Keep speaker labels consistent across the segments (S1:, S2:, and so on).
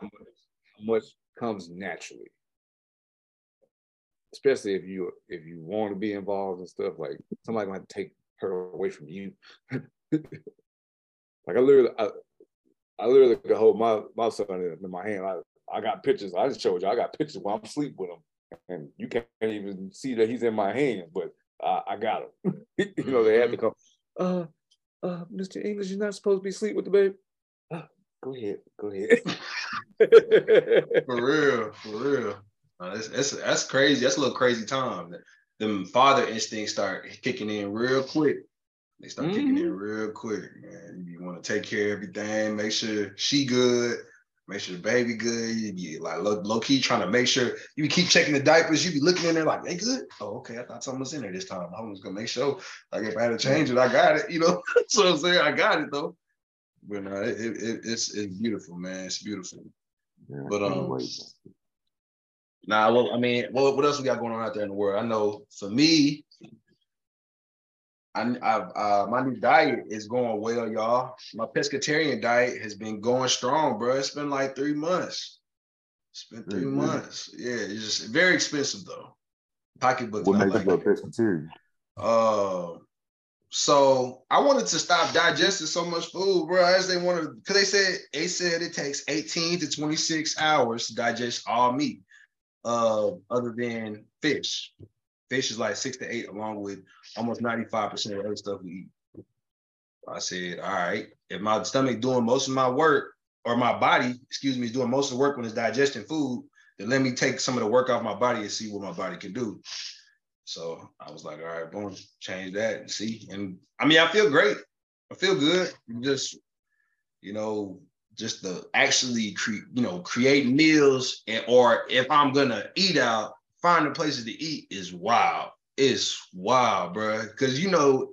S1: how much, how much comes naturally. Especially if you if you want to be involved and stuff, like somebody might take her away from you. like I literally, I, I literally could hold my my son in, in my hand. I, I got pictures. I just showed you. I got pictures while I'm asleep with him, and you can't even see that he's in my hand, but I, I got him. you know, they had to come. Uh, uh, Mr. English, you're not supposed to be asleep with the baby. Uh, go ahead, go ahead.
S2: for real, for real. That's, that's that's crazy. That's a little crazy time. Them father instincts start kicking in real quick. They start mm-hmm. kicking in mm-hmm. real quick, man. You want to take care of everything, make sure she good, make sure the baby good. You be like low, low key trying to make sure you keep checking the diapers. You be looking in there like, they good. Oh, okay. I thought something was in there this time. I was gonna make sure. Like if I had to change it, I got it. You know, so I'm saying I got it though. But no, it, it, it's it's beautiful, man. It's beautiful. Yeah, but um, now, nah, well, I mean, what, what else we got going on out there in the world? I know for me, I, I uh, my new diet is going well, y'all. My pescatarian diet has been going strong, bro. It's been like three months. It's been 3 mm-hmm. months. Yeah, it's just very expensive though. Pocketbook.
S3: What makes like you pescatarian?
S2: Uh, so I wanted to stop digesting so much food, bro. As they wanted, because they said they said it takes 18 to 26 hours to digest all meat, uh, other than fish. Fish is like six to eight, along with almost 95% of other stuff we eat. I said, all right, if my stomach doing most of my work, or my body, excuse me, is doing most of the work when it's digesting food, then let me take some of the work off my body and see what my body can do. So I was like, all right, boom, change that and see. And I mean, I feel great. I feel good. Just, you know, just the actually create, you know, create meals and or if I'm gonna eat out, finding places to eat is wild. It's wild, bro. Cause you know,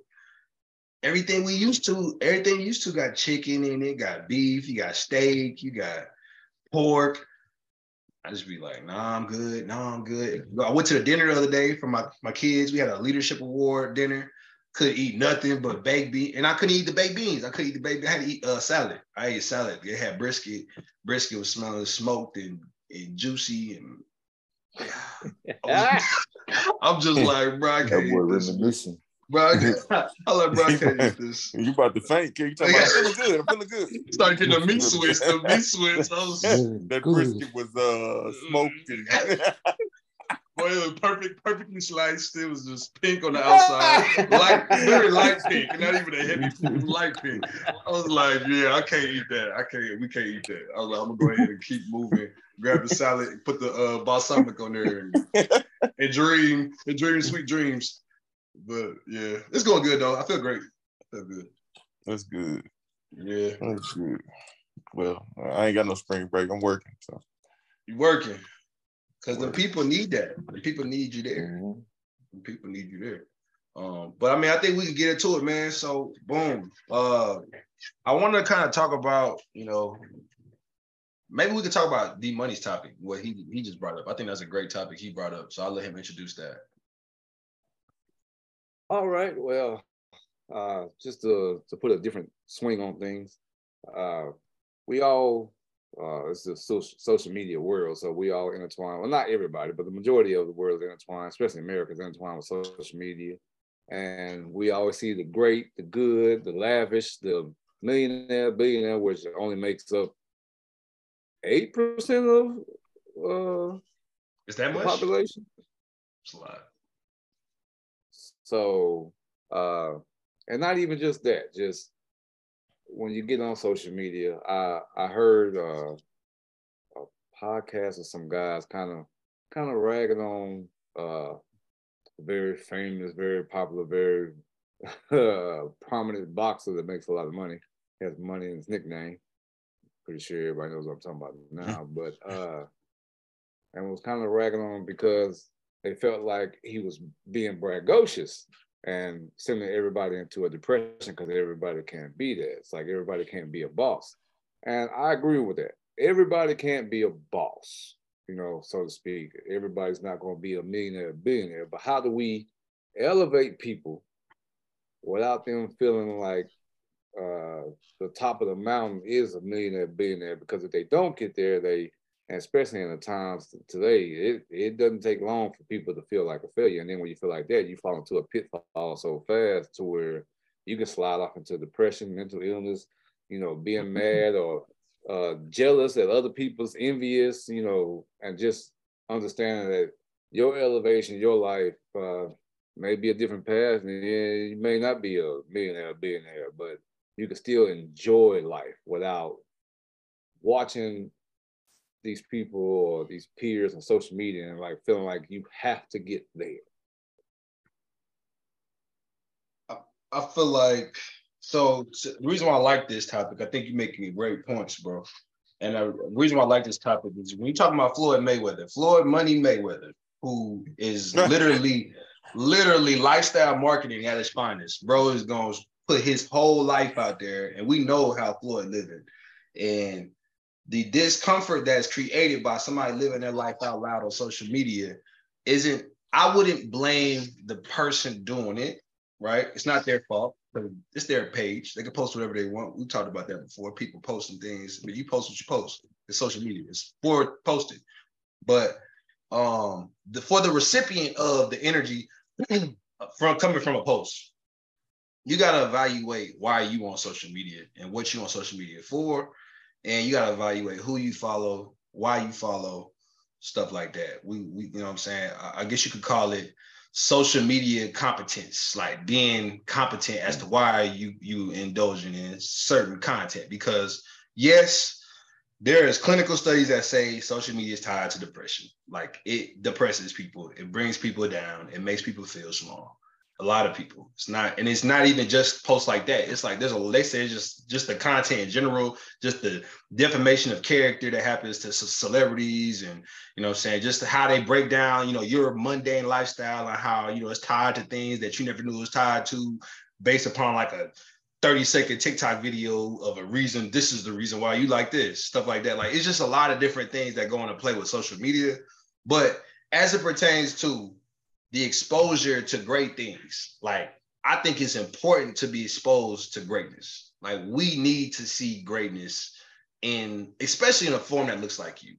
S2: everything we used to, everything used to got chicken in it, got beef, you got steak, you got pork. I just be like, nah, I'm good. Nah, I'm good. I went to the dinner the other day for my, my kids. We had a leadership award dinner. Couldn't eat nothing but baked beans. And I couldn't eat the baked beans. I couldn't eat the baked I had to eat uh, salad. I ate salad. It had brisket. Brisket was smelling smoked and, and juicy and I'm just like, bro, I can't. That boy reminiscing. Bro, I, can't, I like, bro, I can't eat this.
S3: You about to faint, kid. You talking about, I'm feeling good. I'm feeling good.
S2: Started getting the meat switch, the meat switch. Was,
S3: that brisket was uh, smoked. And
S2: Boy, it was perfect, perfectly sliced. It was just pink on the outside, light, very light pink, not even a heavy pink, light pink. I was like, yeah, I can't eat that. I can't. We can't eat that. I was like, I'm gonna go ahead and keep moving. Grab the salad, put the uh, balsamic on there, and, and dream and dream sweet dreams. But yeah, it's going good though. I feel great. I feel good.
S3: That's good.
S2: Yeah,
S3: that's good. Well, I ain't got no spring break. I'm working, so
S2: you working. Because the people need that. The people need you there. Mm-hmm. The people need you there. Um, but I mean, I think we can get into it, man. So boom. Uh I want to kind of talk about, you know, maybe we could talk about D Money's topic, what he he just brought up. I think that's a great topic he brought up. So I'll let him introduce that.
S1: All right. Well, uh, just to to put a different swing on things, uh, we all uh, it's the social, social media world, so we all intertwine. Well, not everybody, but the majority of the world is intertwined, especially America is intertwined with social media. And we always see the great, the good, the lavish, the millionaire, billionaire, which only makes up eight percent of uh,
S2: is that much
S1: population?
S2: It's a lot.
S1: So, uh, and not even just that, just when you get on social media, I I heard uh, a podcast of some guys kind of kind of ragging on uh, very famous, very popular, very uh, prominent boxer that makes a lot of money, has money in his nickname. Pretty sure everybody knows what I'm talking about now, but uh, and was kind of ragging on because they felt like he was being braggadocious and sending everybody into a depression because everybody can't be that. It's like everybody can't be a boss. And I agree with that. Everybody can't be a boss, you know, so to speak. Everybody's not going to be a millionaire, a billionaire. But how do we elevate people without them feeling like uh, the top of the mountain is a millionaire billionaire because if they don't get there, they and especially in the times today, it, it doesn't take long for people to feel like a failure. And then when you feel like that, you fall into a pitfall so fast to where you can slide off into depression, mental illness, you know, being mad or uh, jealous at other people's envious, you know, and just understanding that your elevation, your life uh, may be a different path, and you may not be a millionaire, billionaire, but you can still enjoy life without watching these people or these peers on social media and like feeling like you have to get there.
S2: I feel like so, so, the reason why I like this topic, I think you're making great points, bro. And uh, the reason why I like this topic is when you talk about Floyd Mayweather, Floyd Money Mayweather, who is literally, literally lifestyle marketing at its finest, bro, is going to put his whole life out there, and we know how Floyd living, and the discomfort that's created by somebody living their life out loud on social media isn't. I wouldn't blame the person doing it right? It's not their fault. It's their page. They can post whatever they want. We talked about that before. People posting things, but you post what you post. It's social media. It's for posting. But um, the for the recipient of the energy from coming from a post, you gotta evaluate why you on social media and what you on social media for, and you gotta evaluate who you follow, why you follow, stuff like that. We, we you know what I'm saying. I, I guess you could call it social media competence, like being competent as to why you you indulging in certain content. Because yes, there is clinical studies that say social media is tied to depression. Like it depresses people, it brings people down, it makes people feel small a lot of people. It's not, and it's not even just posts like that. It's like there's a they say it's just just the content in general, just the defamation of character that happens to celebrities, and you know, I'm saying just how they break down, you know, your mundane lifestyle and how you know it's tied to things that you never knew it was tied to, based upon like a 30 second TikTok video of a reason. This is the reason why you like this, stuff like that. Like it's just a lot of different things that go into play with social media, but as it pertains to the exposure to great things. Like I think it's important to be exposed to greatness. Like we need to see greatness in, especially in a form that looks like you.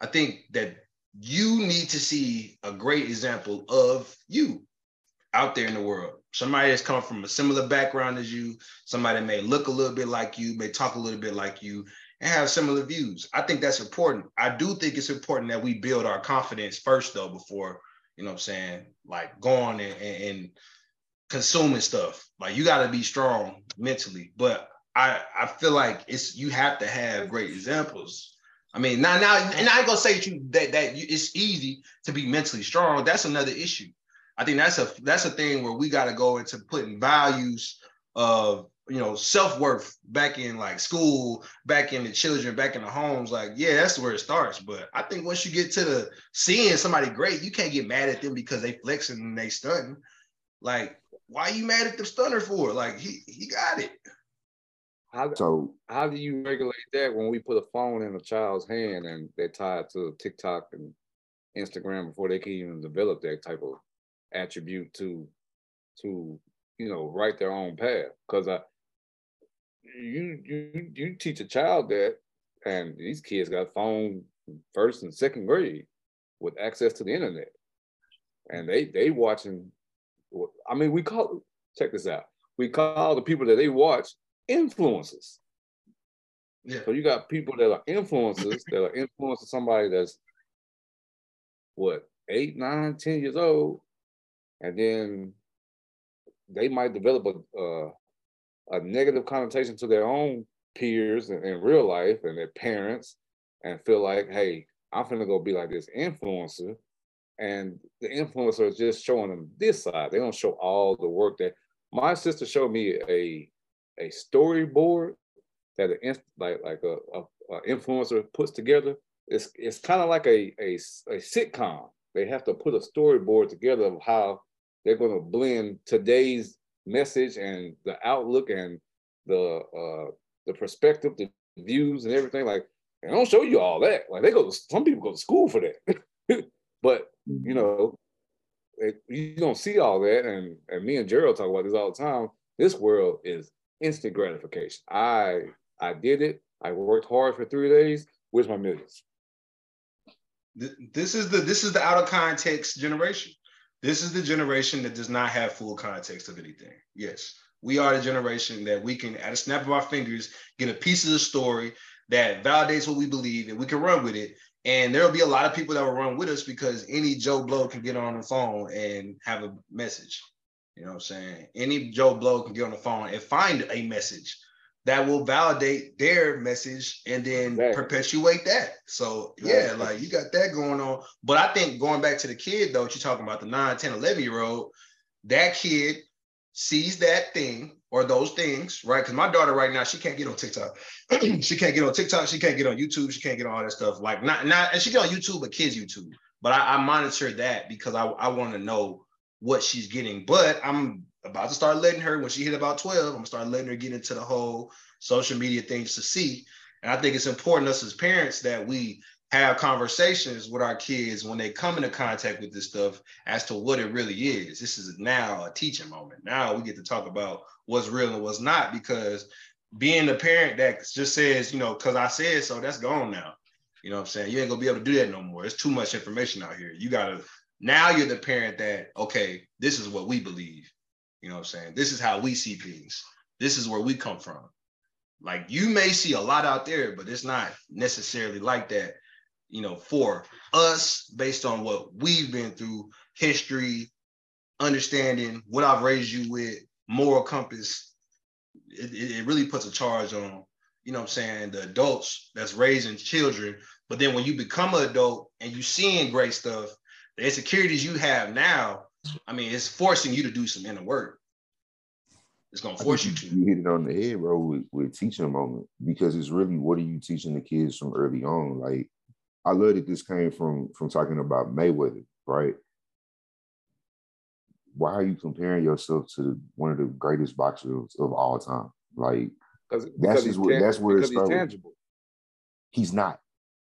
S2: I think that you need to see a great example of you out there in the world. Somebody that's come from a similar background as you, somebody may look a little bit like you, may talk a little bit like you, and have similar views. I think that's important. I do think it's important that we build our confidence first, though, before you know what I'm saying? Like going and, and, consuming stuff. Like you got to be strong mentally. But I I feel like it's you have to have great examples. I mean, now now and I ain't gonna say that you that that you, it's easy to be mentally strong. That's another issue. I think that's a that's a thing where we got to go into putting values of you know, self-worth back in like school, back in the children, back in the homes, like, yeah, that's where it starts. But I think once you get to the seeing somebody great, you can't get mad at them because they flexing and they stunting. Like, why are you mad at the stunner for? Like, he he got it.
S1: How, so how do you regulate that when we put a phone in a child's hand and they're tied to TikTok and Instagram before they can even develop that type of attribute to to you know write their own path? Because I you you you teach a child that, and these kids got phone first and second grade with access to the internet, and they they watching. I mean, we call check this out. We call the people that they watch influencers. Yeah. So you got people that are influencers that are influencing somebody that's what eight, nine, ten years old, and then they might develop a, uh, a negative connotation to their own peers in, in real life and their parents and feel like, hey, I'm gonna go be like this influencer. And the influencer is just showing them this side. They don't show all the work that my sister showed me a a storyboard that an like like a, a, a influencer puts together. It's it's kind of like a, a a sitcom. They have to put a storyboard together of how they're going to blend today's message and the outlook and the uh the perspective, the views and everything. Like, they don't show you all that. Like they go, to, some people go to school for that, but you mm-hmm. know, it, you don't see all that. And and me and Gerald talk about this all the time. This world is instant gratification. I I did it. I worked hard for three days. Where's my millions?
S2: This is the this is the out of context generation. This is the generation that does not have full context of anything. Yes, we are the generation that we can, at a snap of our fingers, get a piece of the story that validates what we believe, and we can run with it. And there'll be a lot of people that will run with us because any Joe Blow can get on the phone and have a message. You know what I'm saying? Any Joe Blow can get on the phone and find a message that will validate their message and then perpetuate that. So yeah, like you got that going on. But I think going back to the kid though, you're talking about the 9, 10, 11 year old, that kid sees that thing or those things, right? Because my daughter right now, she can't get on TikTok. she can't get on TikTok. She can't get on YouTube. She can't get on all that stuff. Like not, not, and she get on YouTube, but kids YouTube. But I, I monitor that because I, I want to know what she's getting. But I'm about to start letting her when she hit about 12 i'm gonna start letting her get into the whole social media things to see. And i think it's important us as parents that we have conversations with our kids when they come into contact with this stuff as to what it really is. This is now a teaching moment. Now we get to talk about what's real and what's not because being the parent that just says you know because i said so that's gone now. You know what i'm saying? You ain't gonna be able to do that no more. It's too much information out here. You gotta now you're the parent that okay this is what we believe you know what I'm saying? This is how we see things. This is where we come from. Like you may see a lot out there, but it's not necessarily like that, you know, for us based on what we've been through, history, understanding, what I've raised you with, moral compass. It, it really puts a charge on, you know what I'm saying, the adults that's raising children. But then when you become an adult and you're seeing great stuff, the insecurities you have now I mean, it's forcing you to do some inner work. It's gonna force you to.
S4: You hit it on the head, bro, with, with teaching moment because it's really what are you teaching the kids from early on? Like, I love that this came from from talking about Mayweather, right? Why are you comparing yourself to one of the greatest boxers of all time? Like, that's just what, that's where it's tangible. He's not.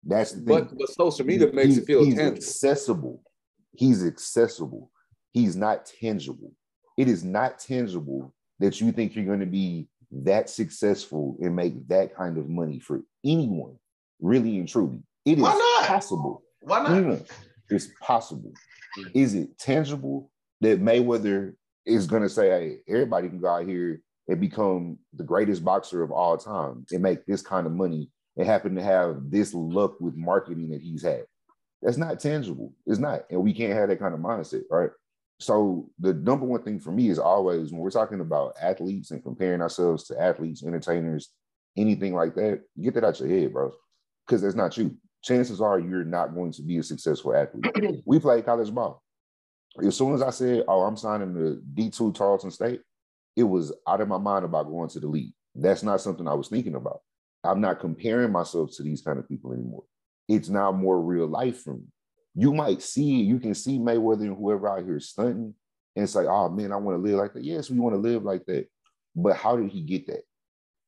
S4: That's the thing.
S1: But, but social media he, makes he, it feel
S4: he's
S1: tangible.
S4: accessible. He's accessible he's not tangible. It is not tangible that you think you're going to be that successful and make that kind of money for anyone, really and truly. It is possible.
S2: Why not? Mm-hmm.
S4: It's possible. Is it tangible that Mayweather is going to say, hey, everybody can go out here and become the greatest boxer of all time and make this kind of money and happen to have this luck with marketing that he's had? That's not tangible. It's not. And we can't have that kind of mindset, right? So the number one thing for me is always when we're talking about athletes and comparing ourselves to athletes, entertainers, anything like that, get that out your head, bro. Because that's not you. Chances are you're not going to be a successful athlete. we played college ball. As soon as I said, "Oh, I'm signing the D2 Tarleton State," it was out of my mind about going to the league. That's not something I was thinking about. I'm not comparing myself to these kind of people anymore. It's now more real life for me you might see, you can see Mayweather and whoever out here stunting, and it's like, oh man, I want to live like that. Yes, we want to live like that. But how did he get that?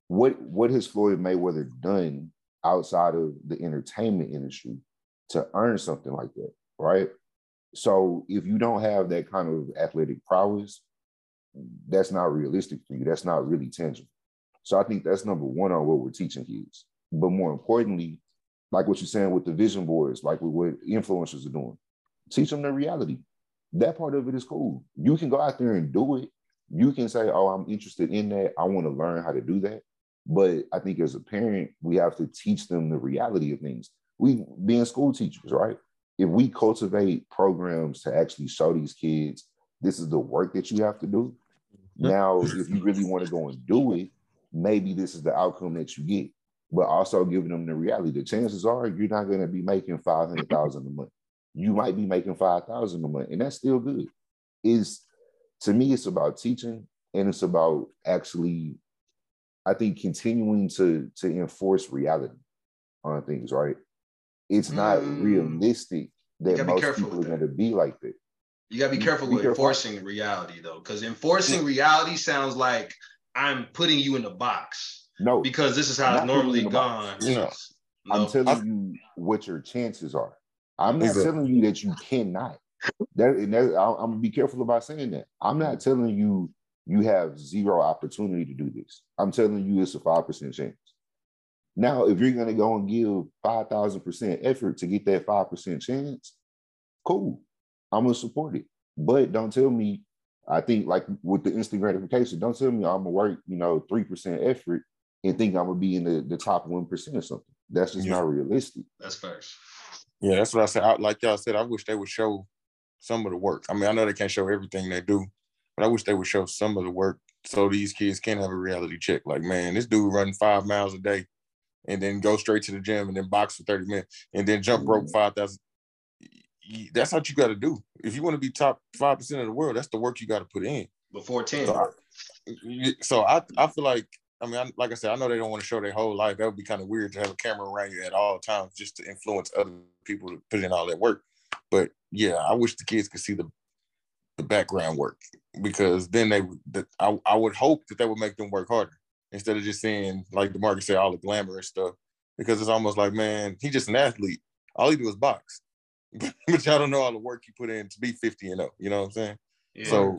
S4: What what has Floyd Mayweather done outside of the entertainment industry to earn something like that? Right. So if you don't have that kind of athletic prowess, that's not realistic for you. That's not really tangible. So I think that's number one on what we're teaching kids. But more importantly, like what you're saying with the vision boards, like what influencers are doing. Teach them the reality. That part of it is cool. You can go out there and do it. You can say, "Oh, I'm interested in that. I want to learn how to do that." But I think as a parent, we have to teach them the reality of things. We being school teachers, right? If we cultivate programs to actually show these kids this is the work that you have to do. Now, if you really want to go and do it, maybe this is the outcome that you get but also giving them the reality. The chances are you're not going to be making five hundred thousand a month. You might be making five thousand a month, and that's still good. Is to me, it's about teaching, and it's about actually, I think, continuing to to enforce reality on things. Right? It's not mm. realistic that most people are going to be like that.
S2: You gotta be careful be with careful. enforcing reality, though, because enforcing reality sounds like I'm putting you in a box
S4: no,
S2: because this is how it's normally gone.
S4: No. I'm telling I, you what your chances are. I'm not telling you that you cannot. That, and that, I'm gonna be careful about saying that. I'm not telling you you have zero opportunity to do this. I'm telling you, it's a 5% chance. Now, if you're going to go and give 5,000% effort to get that 5% chance, cool. I'm going to support it. But don't tell me, I think like with the instant gratification, don't tell me I'm going to work, you know, 3% effort and think I'm going to be in the, the top 1% or something. That's just
S3: Yeah.
S4: not realistic.
S2: That's first.
S3: Yeah, that's what I said. I, like y'all said, I wish they would show some of the work. I mean, I know they can't show everything they do, but I wish they would show some of the work so these kids can have a reality check. Like, man, this dude running five miles a day and then go straight to the gym and then box for 30 minutes and then jump rope mm-hmm. 5,000. That's what you got to do. If you want to be top 5% of the world, that's the work you got to put in.
S2: Before 10.
S3: So I, y- so I, I feel like, I mean, I, like I said, I know they don't want to show their whole life. That would be kind of weird to have a camera around you at all times just to influence other people to put in all that work. But yeah, I wish the kids could see the the background work because then they. That I, I would hope that that would make them work harder instead of just seeing like the market said all the glamorous stuff because it's almost like man, he's just an athlete. All he do is box, but y'all don't know all the work he put in to be fifty and up. You know what I'm saying?
S2: Yeah.
S3: So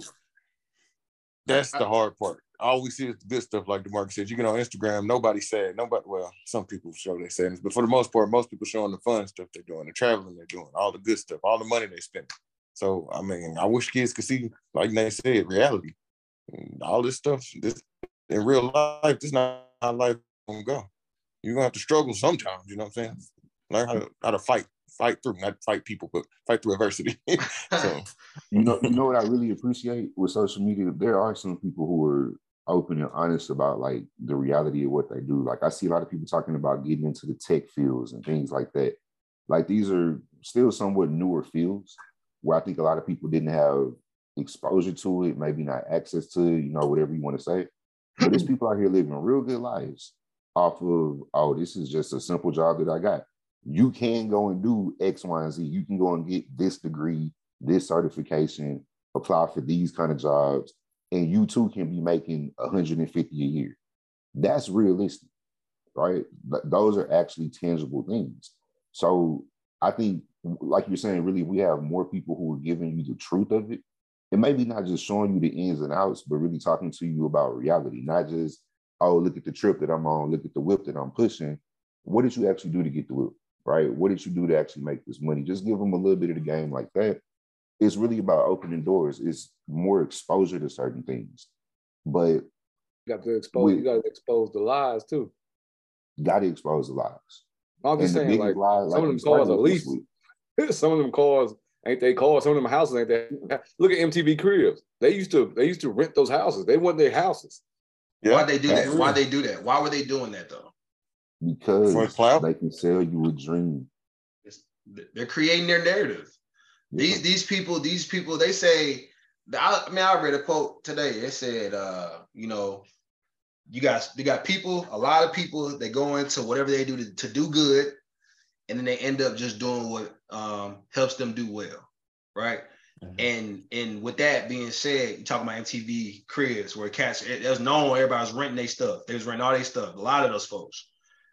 S3: that's the hard part. All we see is the good stuff, like DeMarcus said. You get on Instagram, nobody said, nobody, well, some people show their sadness, but for the most part, most people showing the fun stuff they're doing, the traveling they're doing, all the good stuff, all the money they spend. So, I mean, I wish kids could see, like they said, reality. All this stuff, this in real life, this is not how life gonna go. You're gonna have to struggle sometimes, you know what I'm saying? Learn how to how to fight, fight through, not fight people, but fight through adversity. so
S4: You know, you know what I really appreciate with social media? There are some people who are open and honest about like the reality of what they do. Like I see a lot of people talking about getting into the tech fields and things like that. Like these are still somewhat newer fields where I think a lot of people didn't have exposure to it, maybe not access to you know, whatever you want to say. But there's people out here living real good lives off of, oh, this is just a simple job that I got. You can go and do X, Y, and Z. You can go and get this degree, this certification, apply for these kind of jobs, and you too can be making 150 a year. That's realistic, right? Th- Those are actually tangible things. So I think, like you're saying, really, we have more people who are giving you the truth of it. And maybe not just showing you the ins and outs, but really talking to you about reality, not just, oh, look at the trip that I'm on, look at the whip that I'm pushing. What did you actually do to get the whip, right? What did you do to actually make this money? Just give them a little bit of the game like that. It's really about opening doors. It's more exposure to certain things, but
S1: You got to expose.
S4: We-
S1: you got to expose the lies too.
S4: got to expose the lies.
S1: I'm just
S4: and
S1: saying, like
S4: lie,
S1: some of them
S4: started
S1: cars are
S4: with
S1: leased. some of them cars ain't they cars. Some of them houses ain't that. Look at MTV Cribs. They used to they used to rent those houses. They weren't their houses.
S2: Why'd they do that?
S3: absolutely.
S2: Why'd they do that? Why were they doing that though?
S4: because they can sell you a dream.
S2: It's, they're creating their narrative. These these people, these people, they say. I, I mean, I read a quote today. It said, uh, you know, you guys, you got people, a lot of people that go into whatever they do to, to do good, and then they end up just doing what um, helps them do well, right?
S3: Mhm.
S2: And and with that being said, you talking about MTV cribs where cats it, it was known everybody was renting their stuff. They was renting all their stuff. A lot of those folks,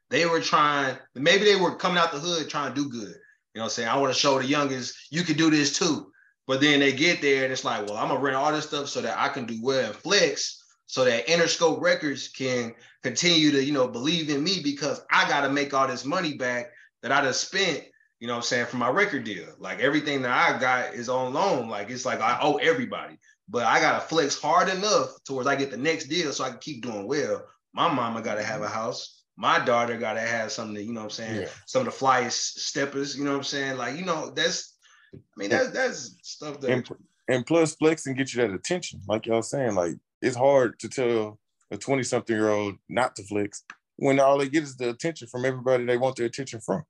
S2: they were trying. Maybe they were coming out the hood trying to do good. You know, what I'm saying I want to show the youngest you can do this too. But then they get there and it's like, well, I'm gonna rent all this stuff so that I can do well and flex, so that Interscope Records can continue to you know believe in me because I got to make all this money back that I just spent you know what I'm saying, for my record deal. Like everything that I got is on loan. Like it's like I owe everybody, but I gotta flex hard enough towards I get the next deal so I can keep doing well. My mama gotta have a house. My daughter gotta have something that, you know what I'm saying,
S3: Yeah.
S2: some of the flyest steppers, you know what I'm saying? Like, you know, that's I mean, that's that's stuff that
S3: and, and plus flex and get you that attention. Like y'all saying, like it's hard to tell a 20 something year old not to flex when all they get is the attention from everybody they want their attention from.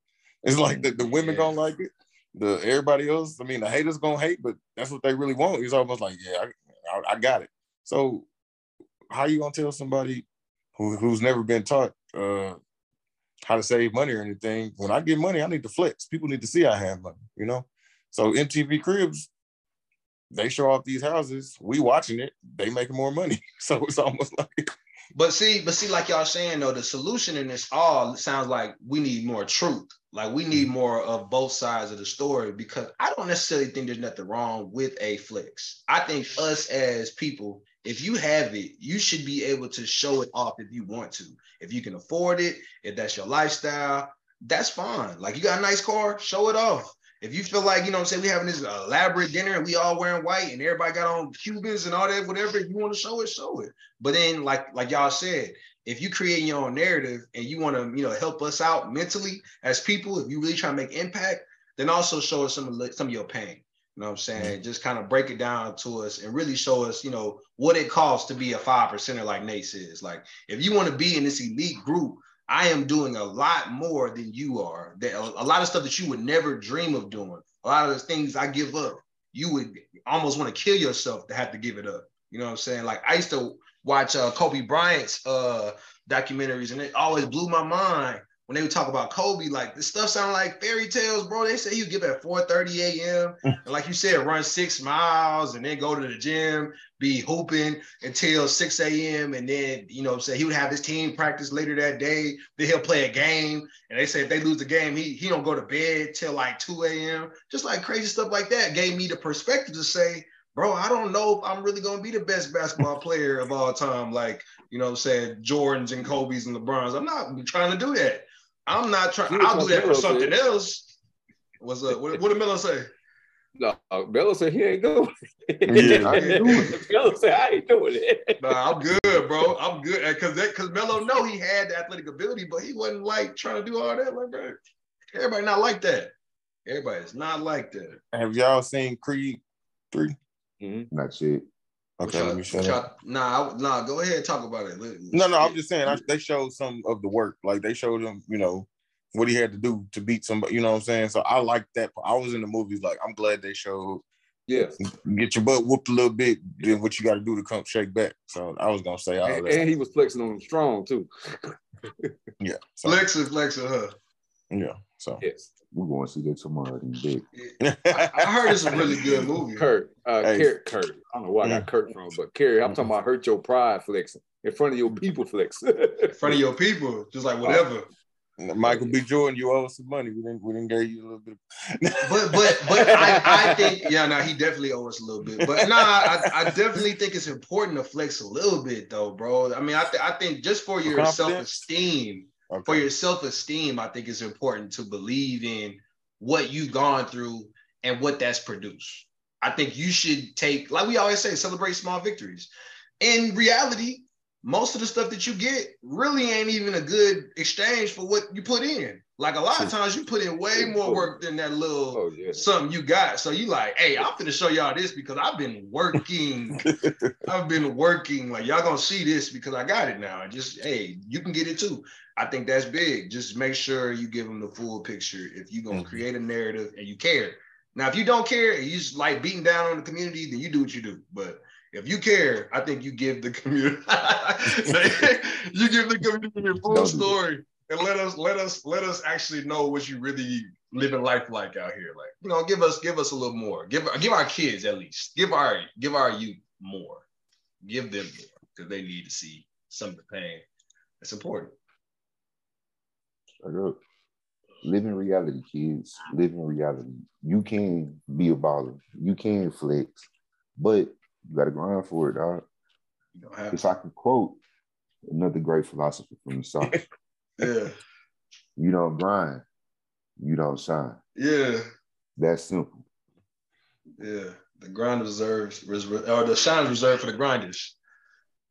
S3: It's like the, the women
S2: Yeah.
S3: gonna like it. The everybody else, I mean, the haters gonna hate, but that's what they really want. It's almost like, yeah, I, I, I got it. So how you gonna tell somebody who, who's never been taught uh, how to save money or anything? When I get money, I need to flex. People need to see I have money, you know. So MTV Cribs, they show off these houses. We watching it. They making more money. So it's almost like
S2: But see, but see, like y'all saying though, the solution in this all sounds like we need more truth. Like we need more of both sides of the story because I don't necessarily think there's nothing wrong with a flex. I think us as people if you have it, you should be able to show it off if you want to. If you can afford it, if that's your lifestyle, that's fine. Like you got a nice car, show it off. If you feel like, you know I'm saying, we having this elaborate dinner and we all wearing white and everybody got on Cubans and all that, whatever, if you want to show it, show it. But then, like, like y'all said, if you create your own narrative and you want to, you know, help us out mentally as people, if you really try to make impact, then also show us some of some of your pain. You know what I'm saying? Mm-hmm. Just kind of break it down to us and really show us, you know, what it costs to be a five percenter like Nate says. Like, if you want to be in this elite group, I am doing a lot more than you are. That a lot of stuff that you would never dream of doing. A lot of the things I give up, you would almost want to kill yourself to have to give it up. You know what I'm saying? Like I used to watch uh, Kobe Bryant's uh, documentaries, and it always blew my mind when they would talk about Kobe, like this stuff sound like fairy tales, bro. They say you get up at 4 30 a.m. and like you said, run six miles and then go to the gym, be hooping until 6 a.m. And then, you know, say he would have his team practice later that day. Then he'll play a game. And they say if they lose the game, he, he don't go to bed till like 2 a.m. Just like crazy stuff like that gave me the perspective to say, bro, I don't know if I'm really gonna be the best basketball player of all time. Like, you know I'm saying, Jordans and Kobe's and LeBrons. I'm not trying to do that. I'm not trying. I'll do that for something said. else. What's up? What, what did Melo say?
S1: No, Melo said he ain't going. yeah, I ain't doing it. Melo said I ain't doing it.
S2: Nah, I'm good, bro. I'm good because that because Melo know he had the athletic ability, but he wasn't like trying to do all that. Like, bro, everybody not like that. Everybody is not like that.
S3: Have y'all seen Creed 3
S4: mm-hmm. Not yet.
S3: Okay, let me show
S2: Nah, nah. Go ahead, and talk about it.
S3: No, no. I'm just saying I, they showed some of the work. Like they showed him, you know, what he had to do to beat somebody. You know what I'm saying? So I like that. I was in the movies. Like I'm glad they showed.
S1: Yeah,
S3: get your butt whooped a little bit. Then what you got to do to come shake back. So I was gonna say all
S1: and,
S3: that.
S1: And he was flexing on him strong too.
S3: yeah,
S2: so. flexing, flexing, huh?
S3: Yeah. So
S1: yes.
S4: We're going to see that tomorrow in big.
S2: I, I heard it's a really good movie.
S1: Kurt, uh, hey. Kurt, Kurt. I don't know where I got Kurt from, but Kerry, I'm talking about hurt your pride flexing in front of your people flex.
S2: in front of your people, just like whatever.
S3: Uh, Michael B. Jordan, you owe us some money. We didn't, we didn't give you a little bit.
S2: but, but, but I, I think, yeah, no, he definitely owes us a little bit. But no, I, I definitely think it's important to flex a little bit, though, bro. I mean, I, th- I think just for your self esteem, okay. for your self esteem, I think it's important to believe in what you've gone through and what that's produced. I think you should take, like we always say, celebrate small victories. In reality, most of the stuff that you get really ain't even a good exchange for what you put in. Like a lot of times you put in way more oh. work than that little oh, yeah. something you got. So you like, hey, I'm gonna show y'all this because I've been working. I've been working. Like y'all gonna see this because I got it now. And Just hey, you can get it too. I think that's big. Just make sure you give them the full picture. If you're gonna mm-hmm. create a narrative and you care. Now, if you don't care and you just like beating down on the community, then you do what you do. But if you care, I think you give the community you give the community your full story and let us let us let us actually know what you really living life like out here. Like, you know, give us give us a little more. Give give our kids at least. Give our give our youth more. Give them more because they need to see some of the pain. It's important.
S4: Live in reality, kids. Live in reality. You can be a baller. You can flex, but you got to grind for it, dog. If I can quote another great philosopher from the South.
S2: yeah.
S4: You don't grind, you don't shine.
S2: Yeah.
S4: That's simple.
S2: Yeah. The grind reserves, or the shine is reserved for the grinders.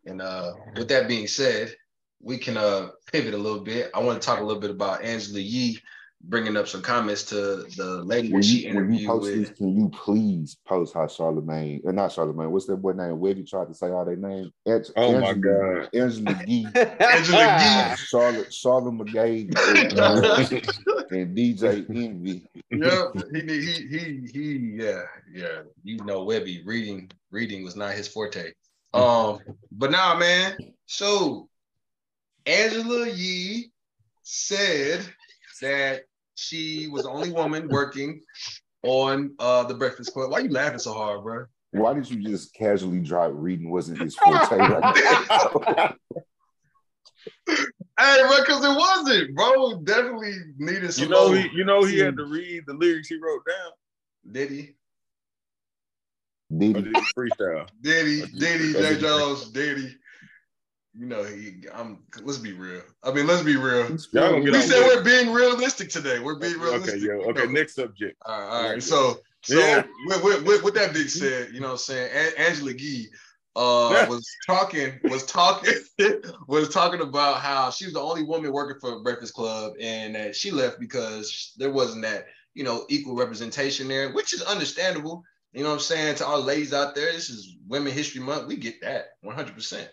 S2: And uh, with that being said, we can uh, pivot a little bit. I want to talk a little bit about Angela Yee bringing up some comments to the lady when that she interviewed with.
S4: This, can you please post how Charlemagne, or not Charlemagne, what's that boy name? Where you tried to say all their name?
S3: Ang- oh Angela, my God.
S4: Angela Yee.
S2: Angela Yee.
S4: Charlotte, Charlotte McGay and, uh, and DJ Envy.
S2: Yep. He, he, he, he, yeah, yeah. You know, Webby, reading, reading was not his forte. Um, but now, nah, man, so Angela Yee said that she was the only woman working on uh, the Breakfast Club. Why are you laughing so hard, bro?
S4: Why did you just casually drop reading wasn't his forte right
S2: Hey, bro, because it wasn't, bro. Definitely needed some.
S3: You know, he, you know, he had to read the lyrics he wrote down.
S2: Did he?
S3: Or
S4: Diddy.
S3: did he freestyle?
S2: Diddy, Diddy,
S3: That's
S2: Jay
S3: a-
S2: Jones, Diddy. You know, he. I'm. Let's be real. I mean, let's be real.
S3: Y'all
S2: We said we're being realistic today. We're being realistic.
S3: Okay,
S2: yo.
S3: Okay,
S2: know.
S3: next subject.
S2: All right, all
S3: like
S2: So, so
S3: Yeah.
S2: with, with, with, that being said, you know what I'm saying? An- Angela Yee uh, was talking, was talking, was talking about how she was the only woman working for Breakfast Club and that she left because there wasn't that, you know, equal representation there, which is understandable. You know what I'm saying? To our ladies out there, this is Women History Month. We get that 100%.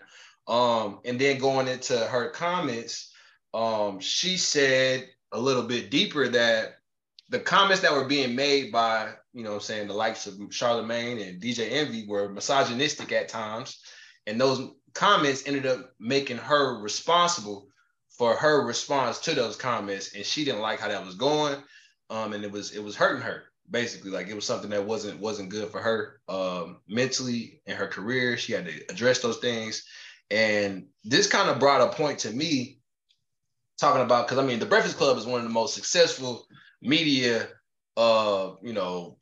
S2: Um, and then going into her comments, um, she said a little bit deeper that the comments that were being made by, you know, saying the likes of Charlemagne and DJ Envy were misogynistic at times, and those comments ended up making her responsible for her response to those comments, and she didn't like how that was going, um, and it was it was hurting her basically, like it was something that wasn't wasn't good for her um, mentally in her career. She had to address those things, and this kind of brought a point to me talking about because I mean the Breakfast Club is one of the most successful media uh you know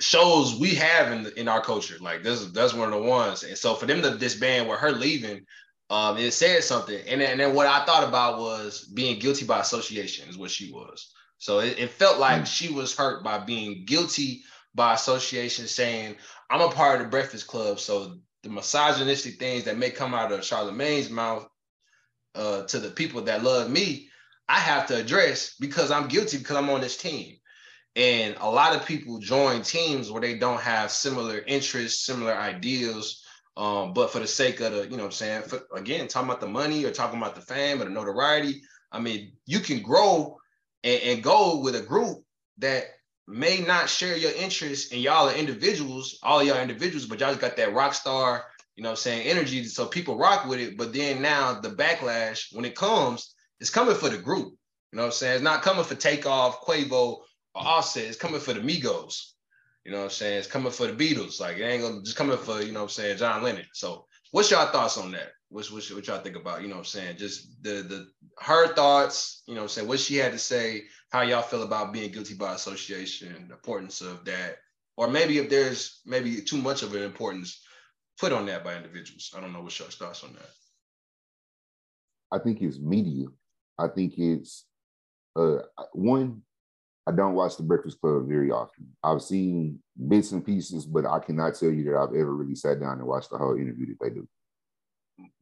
S2: shows we have in in our culture. Like this that's one of the ones. And so for them to disband with her leaving um it said something. And then, and then what i thought about was being guilty by association is what she was. So it, it felt like she was hurt by being guilty by association saying i'm a part of the breakfast club so the misogynistic things that may come out of charlemagne's mouth uh, to the people that love me I have to address because I'm guilty because I'm on this team. And a lot of people join teams where they don't have similar interests, similar ideals. Um, but for the sake of the, you know what I'm saying, for, again, talking about the money or talking about the fame or the notoriety, I mean, you can grow and, and go with a group that may not share your interests and y'all are individuals, all y'all individuals, but y'all got that rock star, you know I'm saying, energy. So people rock with it. But then now the backlash, when it comes, it's coming for the group. You know what I'm saying? It's not coming for Takeoff, Quavo, or Offset. It's coming for the Migos. You know what I'm saying? It's coming for the Beatles. Like it ain't gonna just coming for, you know what I'm saying, John Lennon. So what's y'all thoughts on that? What's, what's what y'all think about, you know what I'm saying? Just the the her thoughts, you know I'm saying, what she had to say, how y'all feel about being guilty by association, the importance of that, or maybe if there's maybe too much of an importance put on that by individuals. I don't know what y'all's thoughts on that.
S4: I think it's media. I think it's uh one. I don't watch the Breakfast Club very often. I've seen bits and pieces, but I cannot tell you that I've ever really sat down and watched the whole interview that they do.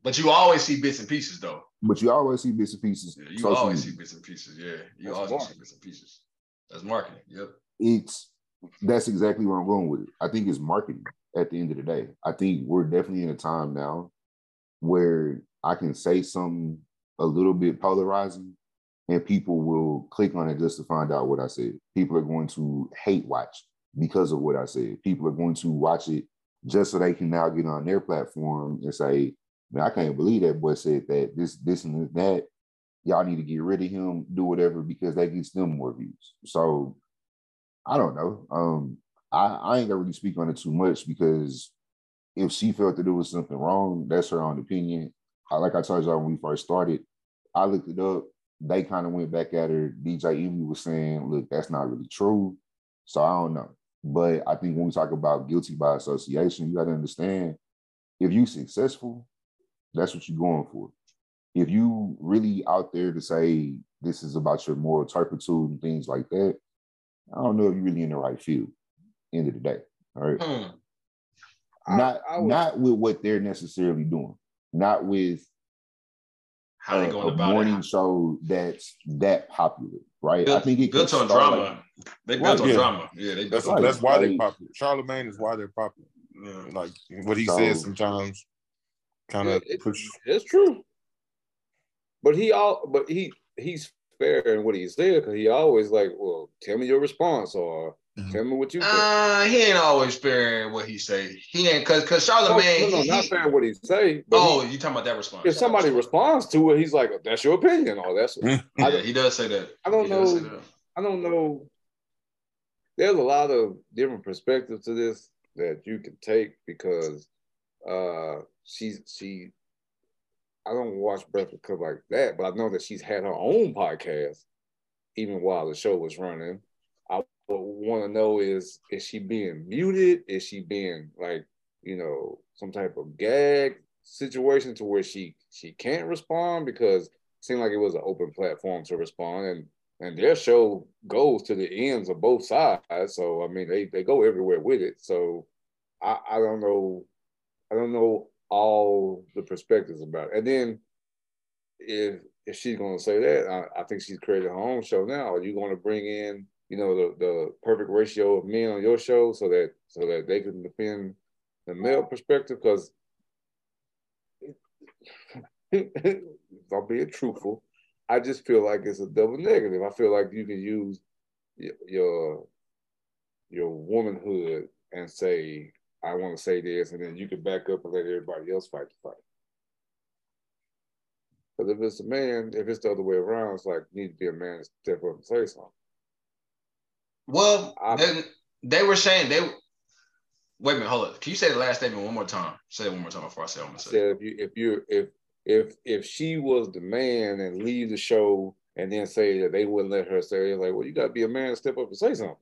S2: But you always see bits and pieces though.
S4: But you always see bits and pieces.
S2: Yeah, you
S4: social
S2: always
S4: media.
S2: see bits and pieces. Yeah, you
S1: That's
S2: always see bits and pieces. That's marketing. Yep.
S4: it's that's exactly where I'm going with it. I think it's marketing at the end of the day. I think we're definitely in a time now where I can say something a little bit polarizing and people will click on it just to find out what I said. People are going to hate watch because of what I said. People are going to watch it just so they can now get on their platform and say, Man, I can't believe that boy said that this, this, and that. Y'all need to get rid of him, do whatever because that gets them more views. So I don't know. Um, I, I ain't gonna really speak on it too much because if she felt that it was something wrong, that's her own opinion. I, like I told y'all when we first started, I looked it up. They kind of went back at her. DJ Envy was saying, "Look, that's not really true." So I don't know. But I think when we talk about guilty by association, you got to understand if you successful, that's what you're going for. If you really out there to say this is about your moral turpitude and things like that, I don't know if you're really in the right field. End of the day, all right.
S2: Hmm.
S4: Not
S1: I would-
S4: not with what they're necessarily doing, not with
S2: How they
S4: a,
S2: going
S4: a
S2: about
S4: morning
S2: it?
S4: show that's that popular, right?
S2: Built,
S4: I think it
S2: built on drama.
S4: like-
S2: they built
S3: Right,
S2: on
S3: yeah.
S2: drama. Yeah, they
S3: That's
S2: on
S4: Right.
S3: that's why they're popular. Charlemagne is why they're popular.
S2: Yeah.
S3: Like what he
S4: So-
S3: says sometimes kind of
S1: it-
S3: push.
S1: It's true. But he all but he he's fair in what he said because he always like, well, tell me your response or
S3: Mhm.
S1: tell me what you think.
S2: Uh, he ain't always fair in what he say. He ain't cause cause
S1: no,
S2: Charlemagne.
S1: no, no,
S2: he-
S1: not
S2: he-
S1: fair in what he say. But
S2: oh,
S1: he-
S2: you talking about that response?
S1: if somebody responds to it, he's like, that's your opinion or that's I,
S2: yeah,
S1: don't-
S2: he does say that.
S1: I don't
S2: He
S1: know. I don't know. There's a lot of different perspectives to this that you can take because uh she's she I don't watch Breakfast Club like that, but I know that she's had her own podcast even while the show was running. I want to know is is she being muted? Is she being like you know some type of gag situation to where she she can't respond because it seemed like it was an open platform to respond and and their show goes to the ends of both sides. So I mean they they go everywhere with it. So I, I don't know I don't know all the perspectives about it. And then if if she's gonna say that, I, I think she's created her own show now. Are you gonna bring in you know the, the perfect ratio of men on your show so that so that they can defend the male perspective because if I'm being truthful, I just feel like it's a double negative. I feel like you can use your your womanhood and say, I want to say this, and then you can back up and let everybody else fight the fight. Because if it's a man, if it's the other way around, it's like you need to be a man to step up and say something.
S2: Well, then they were saying they. Wait a minute, hold up. Can you say the last statement one more time? Say it one more time before I say what I'm gonna say.
S1: if you if you if if if she was the man and leave the show and then say that they wouldn't let her say, like, well, you got to be a man to step up and say something.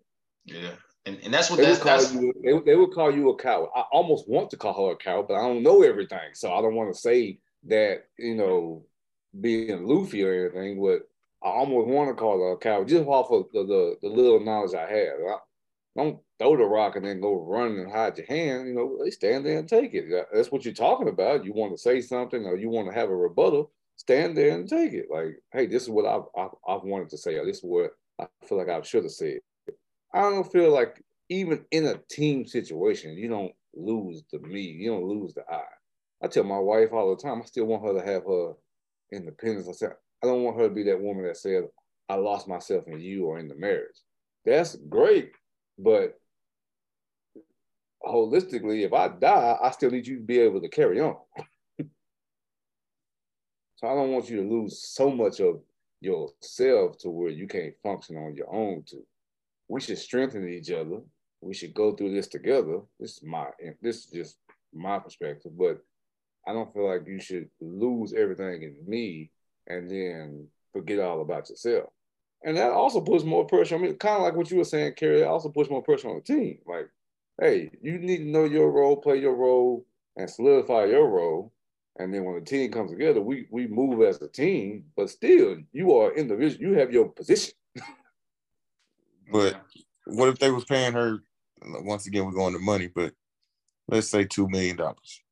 S2: Yeah, and, and that's what
S1: they
S2: that's,
S1: would call
S2: that's,
S1: you. They, they would call you a coward. I almost want to call her a coward, but I don't know everything, so I don't want to say that you know being Luffy or anything. But I almost want to call her a coward just off of the, the, the little knowledge I have. I don't throw the rock and then go run and hide your hand. You know, they stand there and take it. That's what you're talking about. You want to say something or you want to have a rebuttal, stand there and take it. Like, hey, this is what I've, I've, I've wanted to say, or this is what I feel like I should have said. I don't feel like even in a team situation, you don't lose the me, you don't lose the I. I tell my wife all the time, I still want her to have her independence. I said, I don't want her to be that woman that says, I lost myself in you or in the marriage. That's great. But holistically, if I die, I still need you to be able to carry on. so I don't want you to lose so much of yourself to where you can't function on your own too. We should strengthen each other. We should go through this together. This is my this is just my perspective, but I don't feel like you should lose everything in me and then forget all about yourself. And that also puts more pressure on me, kind of like what you were saying, Kerry. Carrie. also puts more pressure on the team. Like, hey, you need to know your role, play your role, and solidify your role. And then when the team comes together, we we move as a team, but still you are individual. You have your position.
S3: But what if they was paying her? Once again, we're going to money, but let's say two million dollars.